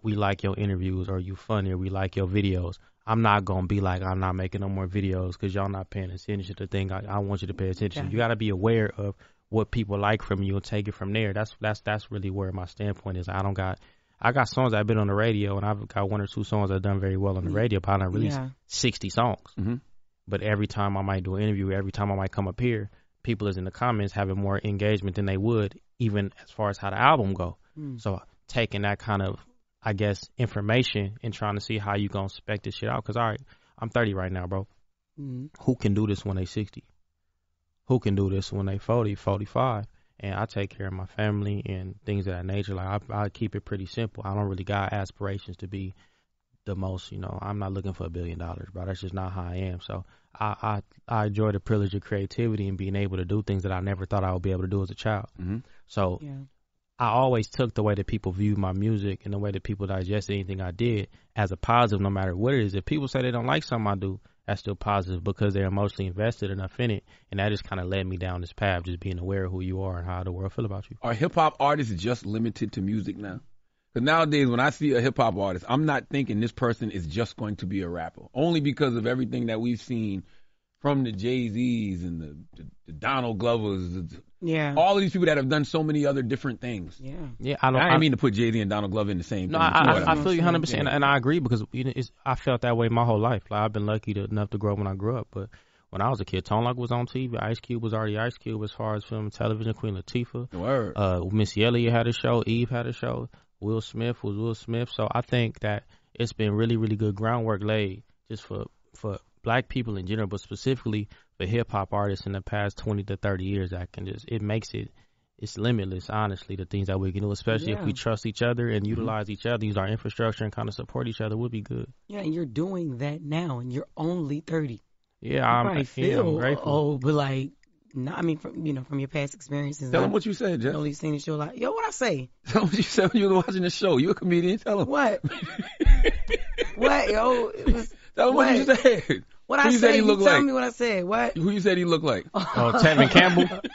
we like your interviews or you funny or we like your videos, I'm not going to be like, I'm not making no more videos because y'all not paying attention to the thing I, I want you to pay attention. Yeah. You got to be aware of what people like from you and take it from there. That's that's that's really where my standpoint is. I don't got I got songs that I've been on the radio and I've got one or two songs that done very well on the radio, but I done released Yeah. sixty songs. Mhm. But every time I might do an interview, every time I might come up here, people is in the comments having more engagement than they would even as far as how the album go. Mm. So taking that kind of I guess information and trying to see how you gonna spec this shit out. Cause all right, I'm 30 right now, bro. Mhm. Who can do this when they 60? Who can do this when they 40, 45? And I take care of my family and things of that nature. Like I, I keep it pretty simple. I don't really got aspirations to be the most. You know, I'm not looking for a billion dollars, bro. That's just not how I am. So I, I, I enjoy the privilege of creativity and being able to do things that I never thought I would be able to do as a child. Mhm. So Yeah. I always took the way that people view my music and the way that people digest anything I did as a positive, no matter what it is. If people say they don't like something I do, that's still positive because they're emotionally invested enough in it, and that just kind of led me down this path, just being aware of who you are and how the world feel about you. Are hip hop artists just limited to music now? Because nowadays, when I see a hip hop artist, I'm not thinking this person is just going to be a rapper. Only because of everything that we've seen from the Jay Z's and the, the, the Donald Glovers, the, Yeah. all of these people that have done so many other different things. Yeah. Yeah, I don't. I didn't mean to put Jay Z and Donald Glover in the same No, thing. I, but you know I, I feel you 100, percent and I agree because you know, it's, I felt that way my whole life. Like I've been lucky to, enough to grow up when I grew up, but when I was a kid, Tone Loc was on TV. Ice Cube was already Ice Cube as far as film and television. Queen Latifah, Word. uh, Missy Elliott had a show. Eve had a show. Will Smith was Will Smith. So I think that it's been really, really good groundwork laid just for for black people in general, but specifically for hip hop artists in the past twenty to thirty years. I can just it makes it it's limitless, honestly, the things that we can do, especially if we trust each other and mm-hmm. utilize each other, use our infrastructure and kind of support each other would be good. Yeah, and you're doing that now, and you're only 30. Yeah, You I'm, probably yeah, feel I'm grateful. old, but like, no, I mean, from you know, from your past experiences. Tell them what you said, You Jeff. know, you've seen the show like, yo, what I say? Tell him what you said when you were watching the show. You a comedian. Tell him. What? what, yo? It was, Tell him what, you What? said. What Who I you say? said he you looked tell like? me what I said. What? Who you said he looked like? Oh, Tevin Campbell?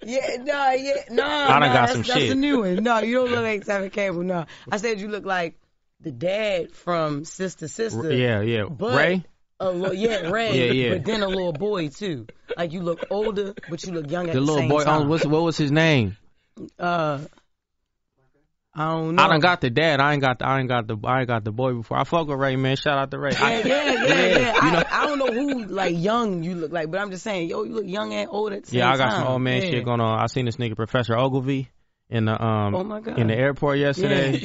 Yeah, no, yeah, no. I done no, got that's, some that's shit. a new one. No, you don't look like Simon Campbell. No, I said you look like the dad from Sister Sister. Yeah, yeah. But Ray? A little, yeah, Ray. Yeah, yeah. But then a little boy too. Like you look older, but you look young at The the, little same boy. time. On, what's, what was his name? uh, I don't know. I done got the dad. I ain't got the. I ain't got the. I ain't got the boy before. I fuck with Ray, man. Shout out to Ray. Yeah, I- yeah, yeah, yeah. You know, I, I don't know who like young you look like, but I'm just saying, yo, you look young and old at the same yeah, I got time. some old man Yeah. shit going on. I seen this nigga Professor Ogilvy in the um Oh my God. in the airport yesterday.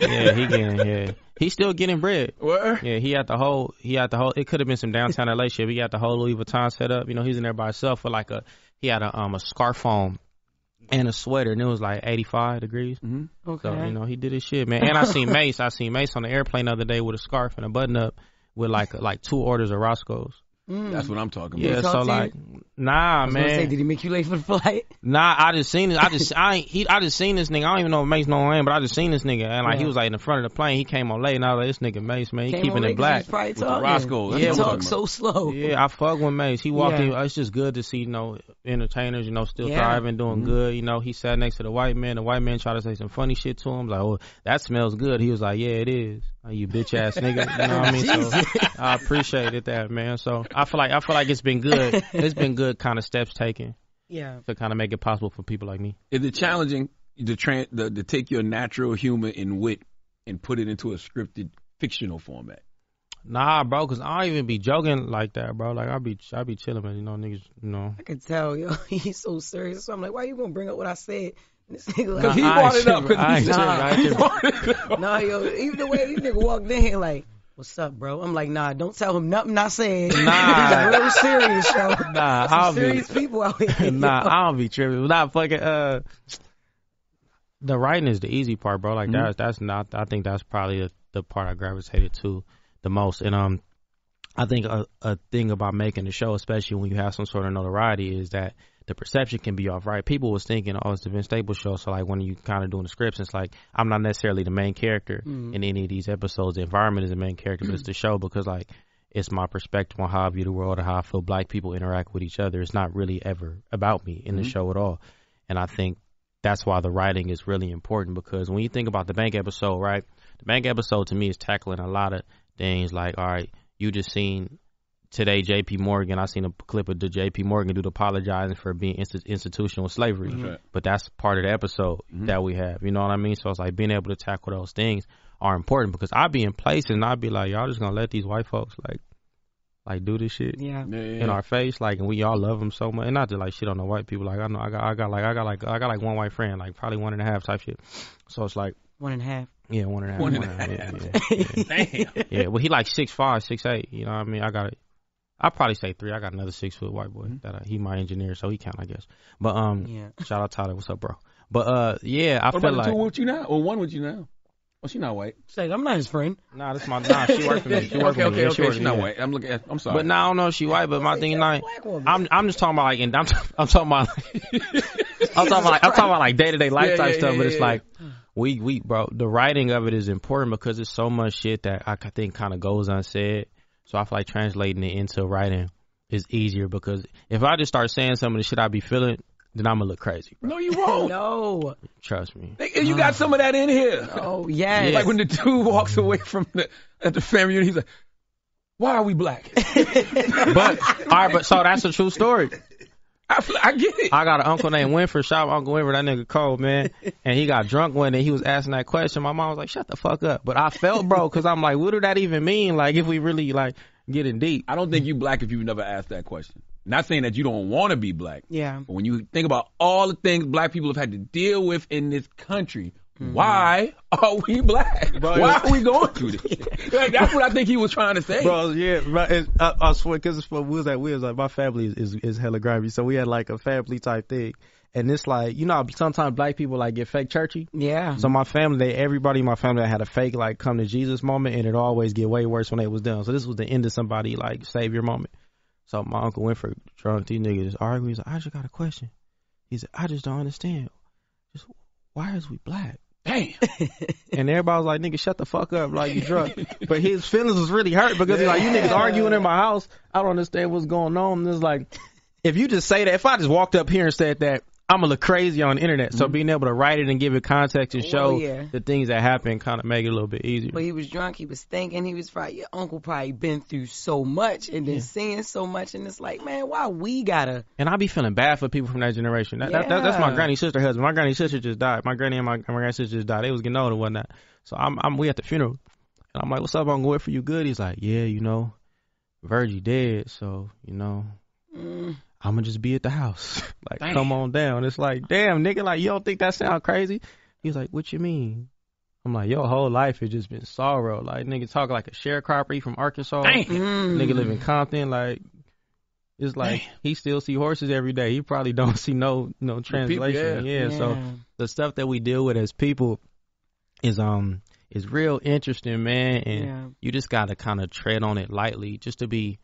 Yeah, he getting yeah. He still getting bread. Where? Yeah, he had the whole he had the whole it could have been some downtown LA shit, he got the whole Louis Vuitton set up. You know, he's in there by himself for like a he had a um a scarf on and a sweater and it was like eighty five degrees. Mm-hmm. Okay. So, you know, he did his shit, man. And I seen Mase. I seen Mase on the airplane the other day with a scarf and a button up with like like two orders of Roscoe's. That's what I'm mm. talking Yeah, about. so talk to like, nah, I was man. say, did he make you late for the flight? Nah, I just seen it. I just I ain't, he I just seen this nigga. I don't even know if Mase no name, but I just seen this nigga and like he was like in the front of the plane. He came on late and I was like, this nigga Mase, man, he Came keeping on it black. he was probably With the talking. Roscoe's. That's He what talk so slow. Yeah, I fuck with Mase. He walked Yeah. in. It's just good to see, you know, entertainers, you know, still Yeah. thriving, doing mm-hmm. good. You know, he sat next to the white man. The white man tried to say some funny shit to him. Like, oh, that smells good. He was like, yeah, it is. Like, you bitch ass nigga. You know what I mean? So I appreciated that, man. So I feel like I feel like it's been good. It's been good kind of steps taken Yeah. to kind of make it possible for people like me. Is it challenging to, tran the, to take your natural humor and wit and put it into a scripted fictional format? Nah, bro, cause I don't even be joking like that, bro. Like I be, I be chilling, man. You know, niggas, you know. I could tell, yo, he's so serious. So I'm like, why you gonna bring up what I said? And this nigga Because he I brought it up. tripping. I Because he, tripping. I he brought it up. Nah, yo, even the way this nigga walked in here, like, what's up, bro? I'm like, nah, don't tell him nothing I said. Nah. He's real serious, yo. Nah, Some I'll be- serious people out here. nah, yo. I don't be tripping. Not fucking. Uh, the writing is the easy part, bro. Like that's that's not. I think that's probably the, the part I gravitated to the most. And um, I think a, a thing about making the show, especially when you have some sort of notoriety, is that the perception can be off. Right? People was thinking, oh, it's the Vince Staples show. So like when you kind of doing the scripts, it's like I'm not necessarily the main character mm-hmm. in any of these episodes. The environment is the main character, but it's the mm-hmm. show because like it's my perspective on how I view the world and how I feel black people interact with each other. It's not really ever about me in the mm-hmm. show at all. And I think that's why the writing is really important because when you think about the bank episode, right? The bank episode to me is tackling a lot of things like, all right, you just seen today JP Morgan. I seen a clip of the JP Morgan dude apologizing for being inst- institutional slavery. Mm-hmm. right. But that's part of the episode mm-hmm. that we have. You know what I mean? So it's like being able to tackle those things are important because I'd be in places and I'd be like, y'all just gonna let these white folks like like do this shit Yeah. Yeah, yeah, in our face, like, and we all love them so much. And not to like shit on the white people. Like, I know I got, I got like, I got like, I got like one white friend, like probably one and a half type shit. So it's like, One and a half. yeah, one and a half. One and a half, Yeah, half. yeah, yeah. Damn. yeah, well, he like six five, six eight. You know what I mean? I got it. I probably say three. I got another six foot white boy that I, he my engineer, so he count, I guess. But um, Yeah. shout out Tyler, what's up, bro? But uh, yeah, I What feel about like the two with you now? Or one with you now? Well, she not white. She's like, I'm not his friend. nah, this my nah. She work for me. She work okay, for me. okay, Yeah, okay. she work not white. I'm looking at. I'm sorry. But now I don't know if she white, but my thing is like, I'm I'm just talking about like, and I'm I'm talking about, I'm talking about like, I'm talking about like day to day life Yeah, type yeah, stuff. yeah, but it's yeah, like we we bro, the writing of it is important because it's so much shit that I think kind of goes unsaid. So I feel like translating it into writing is easier because if I just start saying some of the shit I be feeling, then I'm gonna look crazy. Bro. no, you won't. No. Trust me. Nigga, You got uh-huh. some of that in here. Oh, yes. Like when the dude walks away mm-hmm. from the at the family reunion, he's like, "Why are we black?" But all right, but so that's a true story. I, I get it. I got an uncle named Winford. Shout out Uncle Winford. That nigga cold, man. And he got drunk one day. He was asking that question. My mom was like, shut the fuck up. But I felt, bro, because I'm like, what do that even mean? Like, if we really, like, getting deep. I don't think you black if you've never asked that question. Not saying that you don't want to be black. Yeah. But when you think about all the things black people have had to deal with in this country, Mm-hmm. why are we black? why are we going through this? Like, that's what I think he was trying to say. Bro, yeah, right. It, I, I swear, because it's for we was at we was like my family is, is is hella grimy, so we had like a family type thing, and it's like you know sometimes black people like get fake churchy. Yeah. So my family, they everybody in my family had a fake like come to Jesus moment, and it always get way worse when it was done. So this was the end of somebody like savior moment. So my uncle Winford drunk, these niggas just arguing. He's like, I just got a question. He said, I just don't understand. Just why is we black? Damn. And everybody was like, nigga, shut the fuck up, like you drunk. but his feelings was really hurt because he's like, you niggas arguing in my house. I don't understand what's going on. And it's like, if you just say that, if I just walked up here and said that, I'm a little crazy on the internet, so being able to write it and give it context and Oh, show yeah. the things that happen kind of make it a little bit easier. But he was drunk. He was thinking. He was probably your uncle probably been through so much and then seeing so much, and it's like, man, why we gotta? And I be feeling bad for people from that generation. That, that, that- that's my Yeah. granny sister husband. My granny sister just died. My granny and my, my granny sister just died. They was getting older and whatnot. So I'm, I'm we at the funeral, and I'm like, "What's up? I'm going for you good." He's like, "Yeah, you know, Virgie dead, so you know, Mm, I'm gonna just be at the house. like, Damn. come on down." It's like, damn, nigga, like you don't think that sound crazy? He's like, "What you mean?" I'm like, your whole life has just been sorrow. Like nigga talk like a sharecropper from Arkansas. Damn. Nigga live in Compton, like it's like he still see horses every day. He probably don't see no no translation. yeah. so the stuff that we deal with as people is um is real interesting, man, and Yeah. you just gotta kind of tread on it lightly, just to be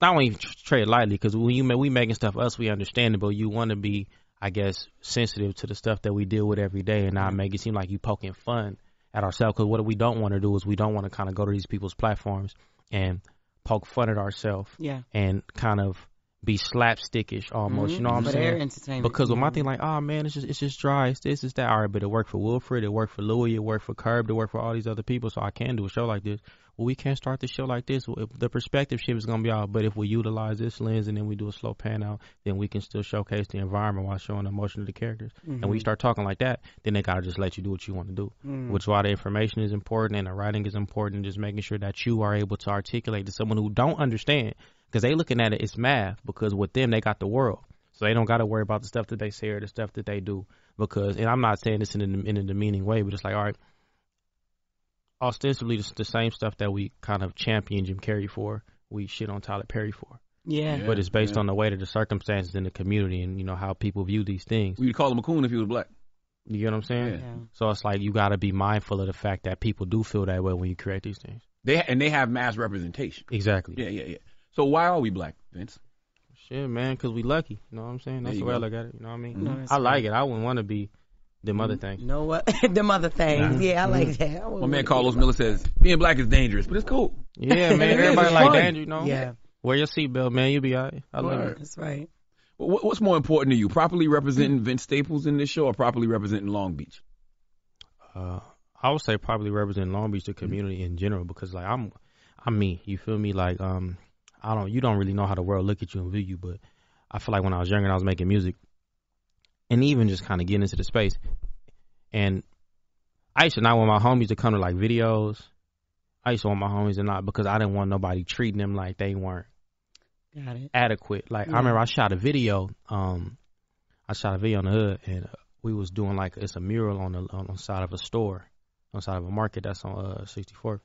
not only tr- tread lightly because when you we making stuff us, we understand it, but you want to be, I guess, sensitive to the stuff that we deal with every day, and not make it seem like you poking fun at ourselves. Because what we don't want to do is we don't want to kind of go to these people's platforms and poke fun at ourselves Yeah. and kind of be slapstickish almost. You know what I'm For saying? Because with my yeah. thing, like, oh man, it's just it's just dry. It's this, it's that. All right, but it worked for Wilfred. It worked for Louis. It worked for Curb. It worked for all these other people. So I can do a show like this. Well, we can't start the show like this. The perspective shift is gonna be all. But if we utilize this lens and then we do a slow pan out, then we can still showcase the environment while showing the emotion of the characters. And when you mm-hmm. start talking like that, then they gotta just let you do what you want to do. Mm. Which is why the information is important and the writing is important. Just making sure that you are able to articulate to someone who don't understand because they looking at it it's math because with them they got the world so they don't got to worry about the stuff that they say or the stuff that they do because and i'm not saying this in a, in a demeaning way but it's like all right ostensibly it's the same stuff that we kind of champion jim carrey for we shit on tyler perry for Yeah. Yeah. but it's based on the weight of the circumstances in the community and you know how people view these things We'd call him a coon if he was black. you get what i'm saying Yeah. Yeah. so it's like you got to be mindful of the fact that people do feel that way when you create these things They and they have mass representation. exactly Yeah, yeah, yeah. So why are we black, Vince? Shit, man, because we lucky. You know what I'm saying? That's the you way I go. look at it. You know what I mean? No, that's I like right. it. I wouldn't want to be them other things. You know what? Them other things. Yeah, I like that. I My man Carlos Miller says being black is dangerous, but it's cool. Yeah, man. Everybody It's like fun. danger, you know? Yeah. Wear your seatbelt, man. You'll be all right. I love Word. it. That's right. What- What's more important to you, properly representing Vince Staples in this show, or properly representing Long Beach? Uh, I would say probably representing Long Beach, the community in general, because like I'm, I'm me. You feel me? Like um, I don't. You don't really know how the world look at you and view you, but I feel like when I was younger and I was making music, and even just kind of getting into the space, and I used to not want my homies to come to like videos. I used to want my homies to not because I didn't want nobody treating them like they weren't Got it. adequate. Like I remember I shot a video. Um, I shot a video on the hood, and we was doing like it's a mural on the on the side of a store, on the side of a market that's on uh 64th.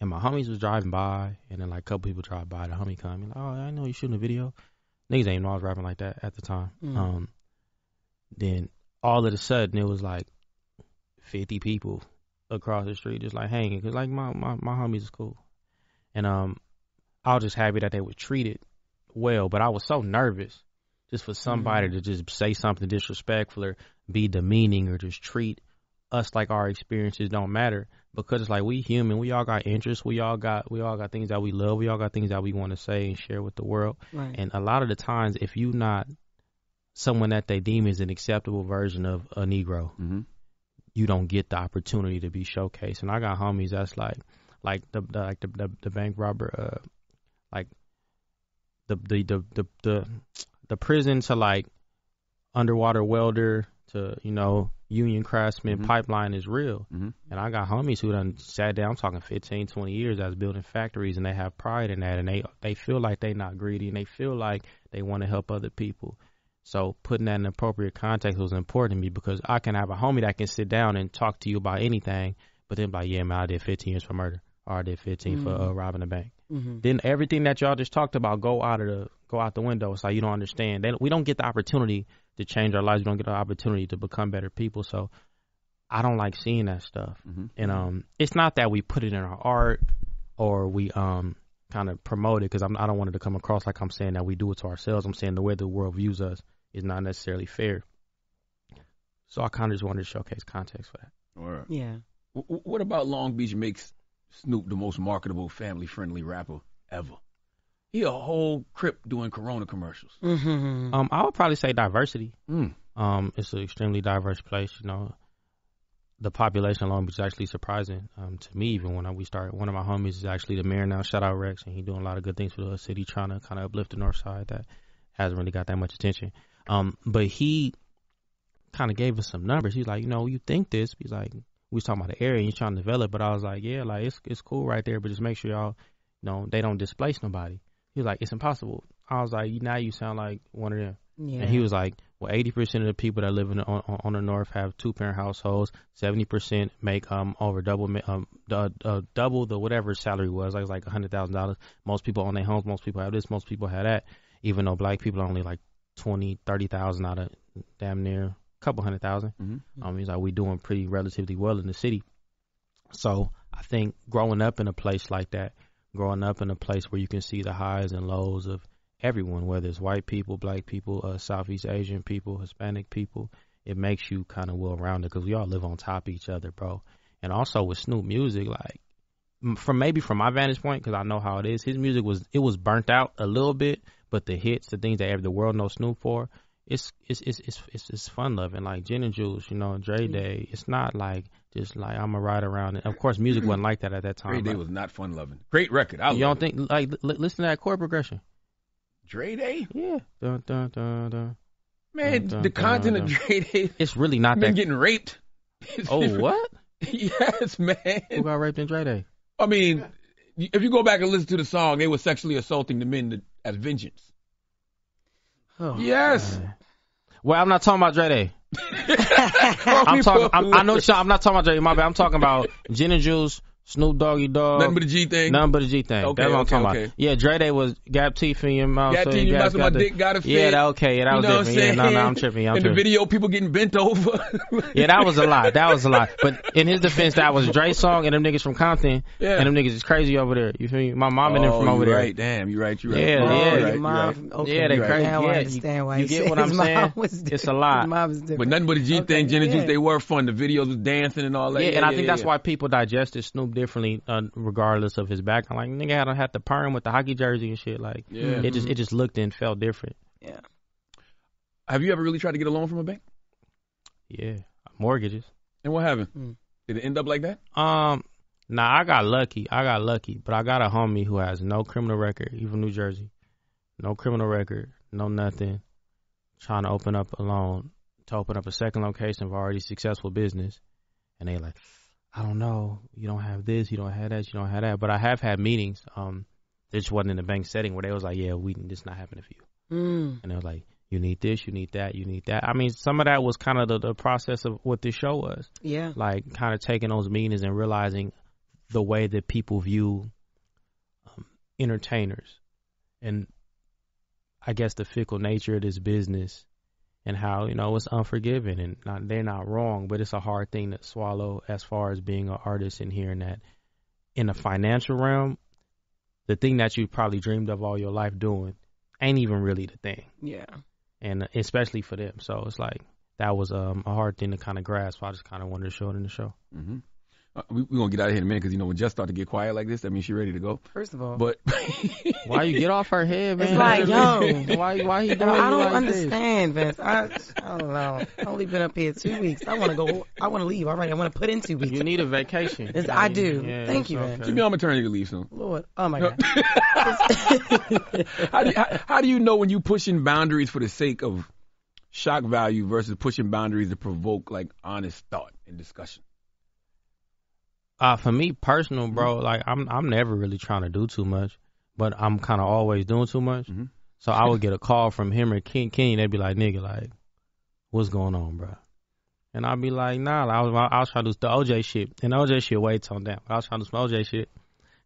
And my homies was driving by, and then like a couple people drive by. The homie come, and like, oh, I know you shooting a video. Niggas ain't know I was rapping like that at the time. Mm. Um, then all of a sudden it was like 50 people across the street just like hanging. Because like my, my my homies is cool. And um i was just happy that they were treated well but i was so nervous just for somebody to just say something disrespectful or be demeaning or just treat us like our experiences don't matter. Because it's like we human. We all got interests. We all got we all got things that we love. We all got things that we want to say and share with the world. Right. and a lot of the times if you not someone that they deem is an acceptable version of a negro Mm-hmm. you don't get the opportunity to be showcased. And I got homies that's like, like the, the like the, the the bank robber, uh, like the the the the the, the prison to like underwater welder to you know union craftsman Mhm. pipeline is real. Mhm. And I got homies who done sat down. I'm talking 15, 20 years that's building factories, and they have pride in that, and they they feel like they not greedy, and they feel like they want to help other people. So putting that in appropriate context was important to me because I can have a homie that can sit down and talk to you about anything, but then like, yeah, man, I did 15 years for murder, or I did 15 for uh, robbing a bank. Mm-hmm. Then everything that y'all just talked about go out of the go out the window. It's like you don't understand. They, we don't get the opportunity to change our lives. We don't get the opportunity to become better people. So I don't like seeing that stuff. Mhm. And um, it's not that we put it in our art or we um kind of promote it because I don't want it to come across like I'm saying that we do it to ourselves. I'm saying the way the world views us is not necessarily fair. So I kind of just wanted to showcase context for that. Or Yeah. what about Long Beach makes Snoop the most marketable, family-friendly rapper ever? He a whole crip doing Corona commercials. Mm-hmm. Um, I would probably say diversity. Mm. Um, it's an extremely diverse place. You know, the population of Long Beach is actually surprising um, to me. Even when I, we started, one of my homies is actually the mayor now. Shout out Rex, and he doing a lot of good things for the city, trying to kind of uplift the North Side that hasn't really got that much attention. Um, but he kind of gave us some numbers. He's like, you know, you think this? He's like, we was talking about the area and he's trying to develop, but I was like, yeah, like it's it's cool right there, but just make sure y'all, you know, they don't displace nobody. He was like, it's impossible. I was like, now you sound like one of them. Yeah. And he was like, well, eighty percent of the people that live in the, on, on the north have two parent households. Seventy percent make um over double um the, uh, double the whatever salary was. Like it was like a hundred thousand dollars. Most people own their homes. Most people have this. Most people have that. Even though black people are only like twenty, thirty thousand out of damn near a couple hundred thousand. Mm-hmm. Um, he's like we doing pretty relatively well in the city. So I think growing up in a place like that, growing up in a place where you can see the highs and lows of everyone, whether it's white people, black people, uh, Southeast Asian people, Hispanic people, it makes you kind of well rounded because we all live on top of each other, bro. And also with Snoop music, like from maybe from my vantage point, because I know how it is, his music was it was burnt out a little bit, but the hits, the things that ev- the world knows Snoop for, it's it's it's it's it's, it's fun loving. Like Gin and Juice, you know, Dre mm. Day. It's not like just like I'm a ride around. And of course, music wasn't like that at that time. Dre Day was not fun loving. Great record. I you love don't it. think like li- listen to that chord progression? Dre Day? Yeah. Dun, dun, dun, dun. Man, Dun, the dun, content dun, of dun. Dre Day It's really not been that. getting raped. oh, what? yes, man. Who got raped in Dre Day? I mean, if you go back and listen to the song, they were sexually assaulting the men to, as vengeance. Oh, yes. Well, I'm not talking about Dre Day. I'm talking. I'm, I know. I'm not talking about Dre. My bad. I'm talking about Gin and Juice, Snoop Doggy Dogg. Nothing but a G thing. Nothing but a G thing. Okay, That's what I'm talking okay. about. Yeah, Dre Day was gap teeth in your mouth. Got so teeth in your mouth, so my the- dick gotta fit. Yeah, that okay. Yeah, that You was know what I'm different. Yeah, no, no, I'm tripping. I'm In the video, people getting bent over. Yeah, that was a lot. That was a lot. But in his defense, that was Dre's song, and them niggas from Compton, Yeah. and them niggas is crazy over there. You feel me? My mom and them oh, from over you there. right. Damn, you right. You right. Yeah, you yeah. right, Your mom- right. okay, yeah, they right. crazy. Now yeah, I you- understand why you he get what I'm his mom saying? was It's different. a lot. Mom was different. But nothing but a G Okay, thing. Gin and yeah. Juice, they were fun. The videos was dancing and all that. Yeah, Yeah, and I think that's why people digested Snoop differently, uh, regardless of his background. Like nigga had had the perm with the hockey jersey and shit. Like Yeah. it just it just looked and felt different. Yeah. Have you ever really tried to get a loan from a bank? Yeah, mortgages. And what happened? Mm. Did it end up like that? Um, nah, I got lucky. I got lucky, but I got a homie who has no criminal record. He from New Jersey, no criminal record, no nothing. Trying to open up a loan to open up a second location of already successful business, and they like, I don't know, you don't have this, you don't have that, you don't have that. But I have had meetings. Um, it just wasn't in the bank setting where they was like, yeah, we this not happening for you. Mm. And they was like, you need this, you need that, you need that. I mean, some of that was kind of the, the process of what this show was Yeah. like kind of taking those meetings and realizing the way that people view um, entertainers and I guess the fickle nature of this business and how you know it's unforgiving and not, they're not wrong, but it's a hard thing to swallow as far as being an artist and hearing that in the financial realm, the thing that you probably dreamed of all your life doing ain't even really the thing Yeah. and especially for them. So it's like that was um, a hard thing to kind of grasp. I just kind of wanted to show it in the show. Mm-hmm. Uh, we, we're going to get out of here in a minute because, you know, when Jess start to get quiet like this, that means she's ready to go. First of all, But Why you get off her head, man? It's like, yo. why why you doing I you don't like this? understand, Vince. I, I don't know. I've only been up here two weeks. I want to go. I want to leave already. I want to put in two weeks. You need a vacation. It's- I do. Yeah, Thank you, okay. Vince. she'll be on maternity leave soon. Lord, oh my God. how, do you, how, how do you know when you pushing boundaries for the sake of shock value versus pushing boundaries to provoke, like, honest thought and discussion? Uh, for me personal, bro, like I'm I'm never really trying to do too much, but I'm kind of always doing too much. Mhm. So I would get a call from him or King Kenny. They'd be like, "Nigga, like, what's going on, bro?" And I'd be like, "Nah, like, I was I was trying to do the OJ shit, and OJ shit way toned down. I was trying to do some OJ shit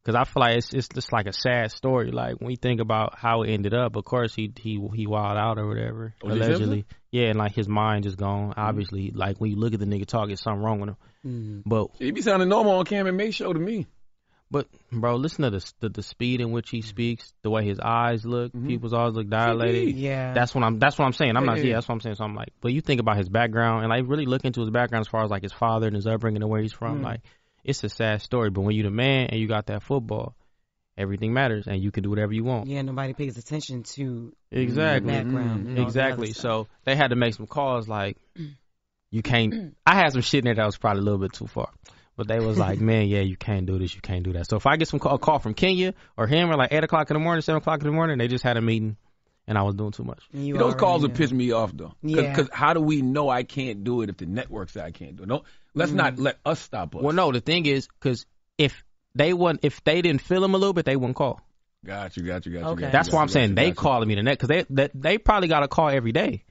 because I feel like it's it's just like a sad story. Like when you think about how it ended up, of course he he he wild out or whatever O.J. allegedly. Yeah, and like his mind just gone. Obviously, like when you look at the nigga talk, it's something wrong with him. Mm. But He be sounding normal on Cam and Mase show to me. but bro, listen to the, the the speed in which he speaks, the way his eyes look. People's eyes look dilated. Yeah. That's what I'm. That's what I'm saying. I'm not. Yeah. Yeah, that's what I'm saying. So I'm like, but you think about his background and like really look into his background as far as like his father and his upbringing and where he's from. Mm. Like, it's a sad story. But when you the man and you got that football, everything matters, and you can do whatever you want. Yeah, nobody pays attention to Exactly. the background. and all the Exactly. So they had to make some calls like, you can't. Mm. I had some shit in there that was probably a little bit too far. But they was like, man, yeah, you can't do this, you can't do that. So if I get some call, a call from Kenya or him, or like eight o'clock in the morning, seven o'clock in the morning, they just had a meeting, and I was doing too much. You Those calls would know. piss me off though. Yeah. Because how do we know I can't do it if the network say I can't do it? No, let's not mm. let us stop us. Well, no, the thing is, because if they wouldn't, if they didn't feel him a little bit, they wouldn't call. Got you, got you, got you. Okay. got you, That's got why you, I'm got saying you, they got you. calling me the net because they, they they probably got a call every day.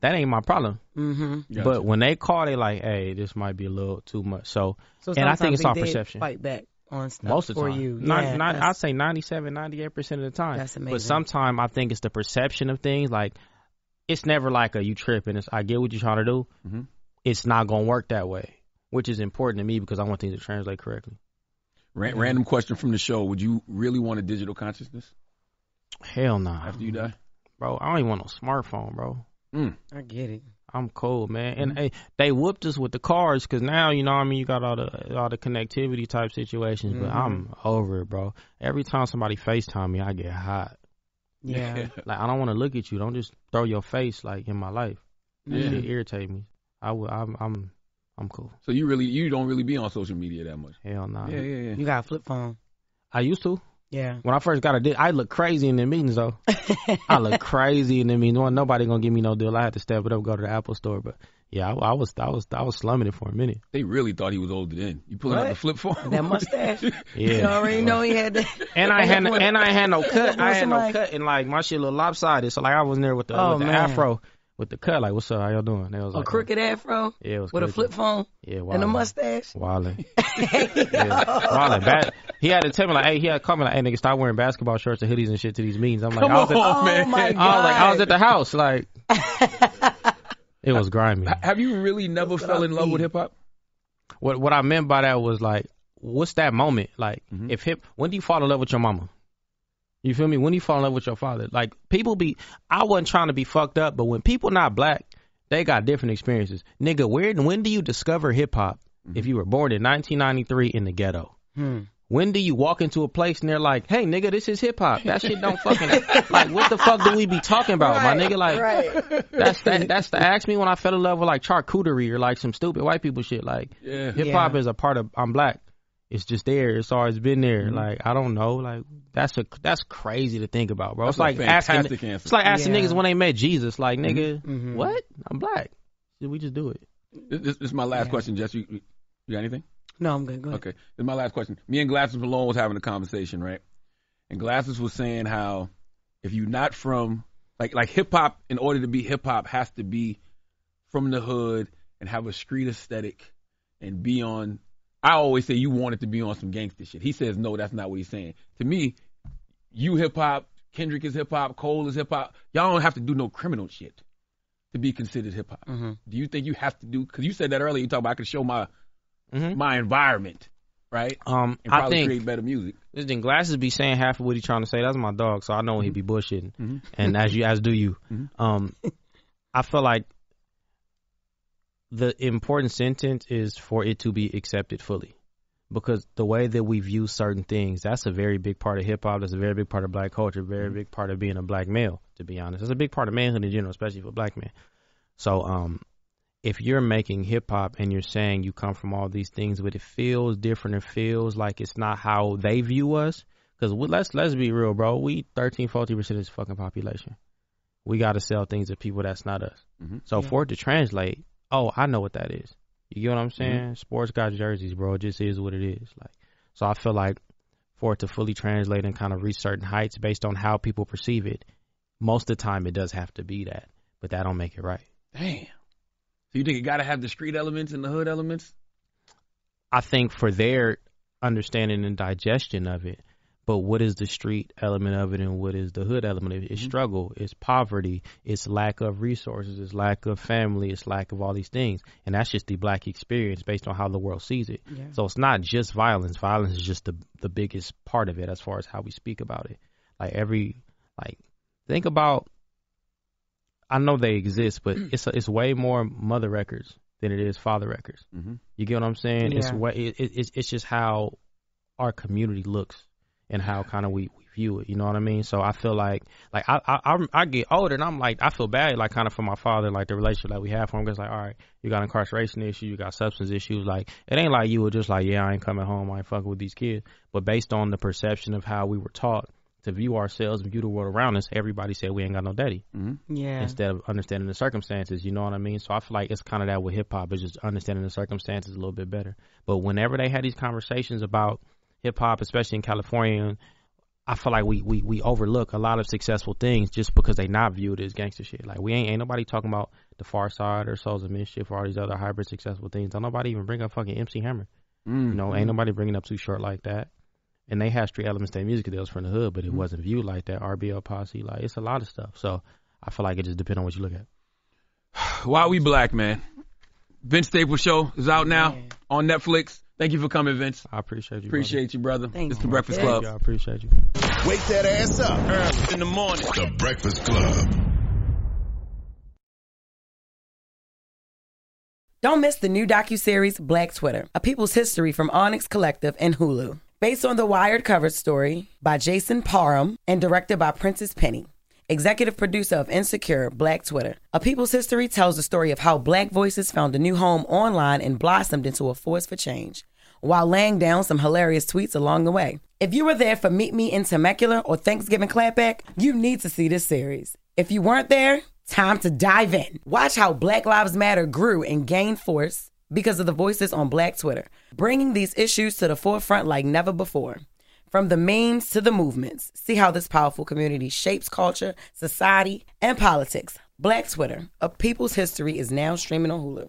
That ain't my problem. Mm-hmm. Got but when they call, they like, hey, this might be a little too much. So, So and I think it's they all perception. Fight back on stuff Most of the for time, you. Not- yeah, not- I'd say 97, 98 percent of the time. That's But sometimes I think it's the perception of things. Like it's never like a you tripping. It's I get what you're trying to do. Mhm. It's not gonna work that way, which is important to me because I want things to translate correctly. Ran- random question from the show: Would you really want a digital consciousness Hell nah, after you die? bro. I don't even want no smartphone, bro. I get it. I'm cool, man. Mm-hmm. And hey, they whooped us with the cars because now you know what I mean. You got all the all the connectivity type situations, but Mm-hmm. I'm over it, bro. Every time somebody Facetime me, I get hot. Yeah. Like I don't want to look at you. Don't just throw your face like in my life. That Yeah. shit irritate me. I would. I'm. I'm. I'm cool. So you really, you don't really be on social media that much. Hell nah. Yeah, yeah, yeah. You got a flip phone. I used to. Yeah. When I first got a deal, I look crazy in the meetings though. I look crazy in the meetings. Well, nobody gonna give me no deal. I had to step it up, go to the Apple store. But yeah, I, I was, I was, I was slumming it for a minute. They really thought he was older than you. Pulling out the flip phone. That mustache. Yeah. You already know he had that. And I had, no, and I had no cut. I had no Somebody- cut, and like my shit look lopsided. So like I was in there with the Oh, with the afro, with the cut. Like, what's up? How y'all doing? They was A like, crooked afro Yeah, it was with a flip phone Yeah, and a wildin'. mustache. Wildin'. yeah, wildin'. Bad. He had to tell me like, hey, he had to call me like, hey, nigga, stop wearing basketball shorts and hoodies and shit to these meetings. I'm like, Come I was, at, on, Oh man. my I was like, I was at the house, like, it was grimy. Have you really never fell in love with hip hop? What what I meant by that was like, what's that moment? Like, Mhm. if hip, when do you fall in love with your mama? You feel me? When you fall in love with your father? Like, people be, I wasn't trying to be fucked up, but when people not black, they got different experiences. Nigga, where when do you discover hip hop? If you were born in 1993 in the ghetto. Hmm. When do you walk into a place and they're like, "Hey, nigga, this is hip hop." That shit don't fucking like. What the fuck do we be talking about, my nigga? Like, right. that's that. That's the ask me when I fell in love with like charcuterie or like some stupid white people shit. Like, Yeah. hip hop Yeah. is a part of. I'm black. It's just there. It's always been there. Mm-hmm. Like I don't know. Like that's a that's crazy to think about, bro. That's it's like a asking. fantastic answer. It's like asking Yeah. niggas when they met Jesus. Like nigga, Mhm. what? I'm black. Did we just do it? This, this is my last Yeah. question, Jess. You, you got anything? No, I'm good. Go ahead. Okay. This is my last question. Me and Glasses Malone was having a conversation, right? And Glasses was saying how if you're not from like like hip hop, in order to be hip hop, has to be from the hood and have a street aesthetic and be on. I always say you want it to be on some gangster shit. He says no, that's not what he's saying. To me, you hip hop, Kendrick is hip hop, Cole is hip hop. Y'all don't have to do no criminal shit to be considered hip hop. Mm-hmm. Do you think you have to do? Because you said that earlier. You talk about I could show my Mhm. my environment, right? Um, And I think create better music. This thing glasses be saying half of what he trying to say. That's my dog, so I know he be bullshitting. Mhm. And as you as do you. Mhm. Um, I feel like the important sentence is for it to be accepted fully, because the way that we view certain things, that's a very big part of hip hop. That's a very big part of black culture. Very big part of being a black male. To be honest, it's a big part of manhood in general, especially for black men. So, um, if you're making hip hop and you're saying you come from all these things, but it feels different, it feels like it's not how they view us. Because let's let's be real, bro. We 13, 14 percent of this fucking population. We got to sell things to people that's not us. Mhm. So for it to translate, oh, I know what that is. You get what I'm mm-hmm. saying? Sports got jerseys, bro. It just is what it is. Like, so I feel like for it to fully translate and kind of reach certain heights based on how people perceive it, most of the time it does have to be that, but that don't make it right. Damn. So you think it got to have the street elements and the hood elements? I think for their understanding and digestion of it, but what is the street element of it and what is the hood element of it? It's struggle, it's poverty, it's lack of resources, it's lack of family, it's lack of all these things. And that's just the black experience based on how the world sees it. Yeah. So it's not just violence. Violence is just the the biggest part of it as far as how we speak about it. Like every like think about I know they exist, but it's it's way more mother records than it is father records. Mm-hmm. You get what I'm saying? It's Yeah. way it, it, it's it's just how our community looks. And how kind of we, we view it. You know what I mean? So I feel like like I I I get older and I'm like I feel bad like kind of for my father like the relationship that we have for him. It's like all right, you got incarceration issues, you got substance issues. Like it ain't like you were just like yeah I ain't coming home, I ain't fucking with these kids. But based on the perception of how we were taught to view ourselves and view the world around us, everybody said we ain't got no daddy. Mm-hmm. Yeah. Instead of understanding the circumstances, you know what I mean? So I feel like it's kind of that with hip hop, is just understanding the circumstances a little bit better. But whenever they had these conversations about hip hop, especially in California, I feel like we, we, we overlook a lot of successful things just because they not viewed as gangster shit. Like we ain't ain't nobody talking about the Pharcyde or Souls of Mischief or all these other hybrid successful things. Don't nobody even bring up fucking MC Hammer. Mm-hmm. You know, ain't nobody bringing up Too Short like that and they had street elements to their music that was from the hood, but it mm-hmm. wasn't viewed like that. RBL posse, like it's a lot of stuff. So I feel like it just depends on what you look at. Why we black, man? Vince Staples show is out now on Netflix. Thank you for coming, Vince. I appreciate you. Appreciate brother. you, brother. Thank it's you. the Breakfast Thank Club. you. I appreciate you. Wake that ass up early in the morning. The Breakfast Club. Don't miss the new docuseries Black Twitter, A People's History from Onyx Collective and Hulu. Based on the Wired cover story by Jason Parham and directed by Prentice Penny. Executive producer of Insecure, Black Twitter. A People's History tells the story of how black voices found a new home online and blossomed into a force for change, while laying down some hilarious tweets along the way. If you were there for Meet Me in Temecula or Thanksgiving Clapback, you need to see this series. If you weren't there, time to dive in. Watch how Black Lives Matter grew and gained force because of the voices on Black Twitter, bringing these issues to the forefront like never before. From the memes to the movements, see how this powerful community shapes culture, society, and politics. Black Twitter, a people's history, is now streaming on Hulu.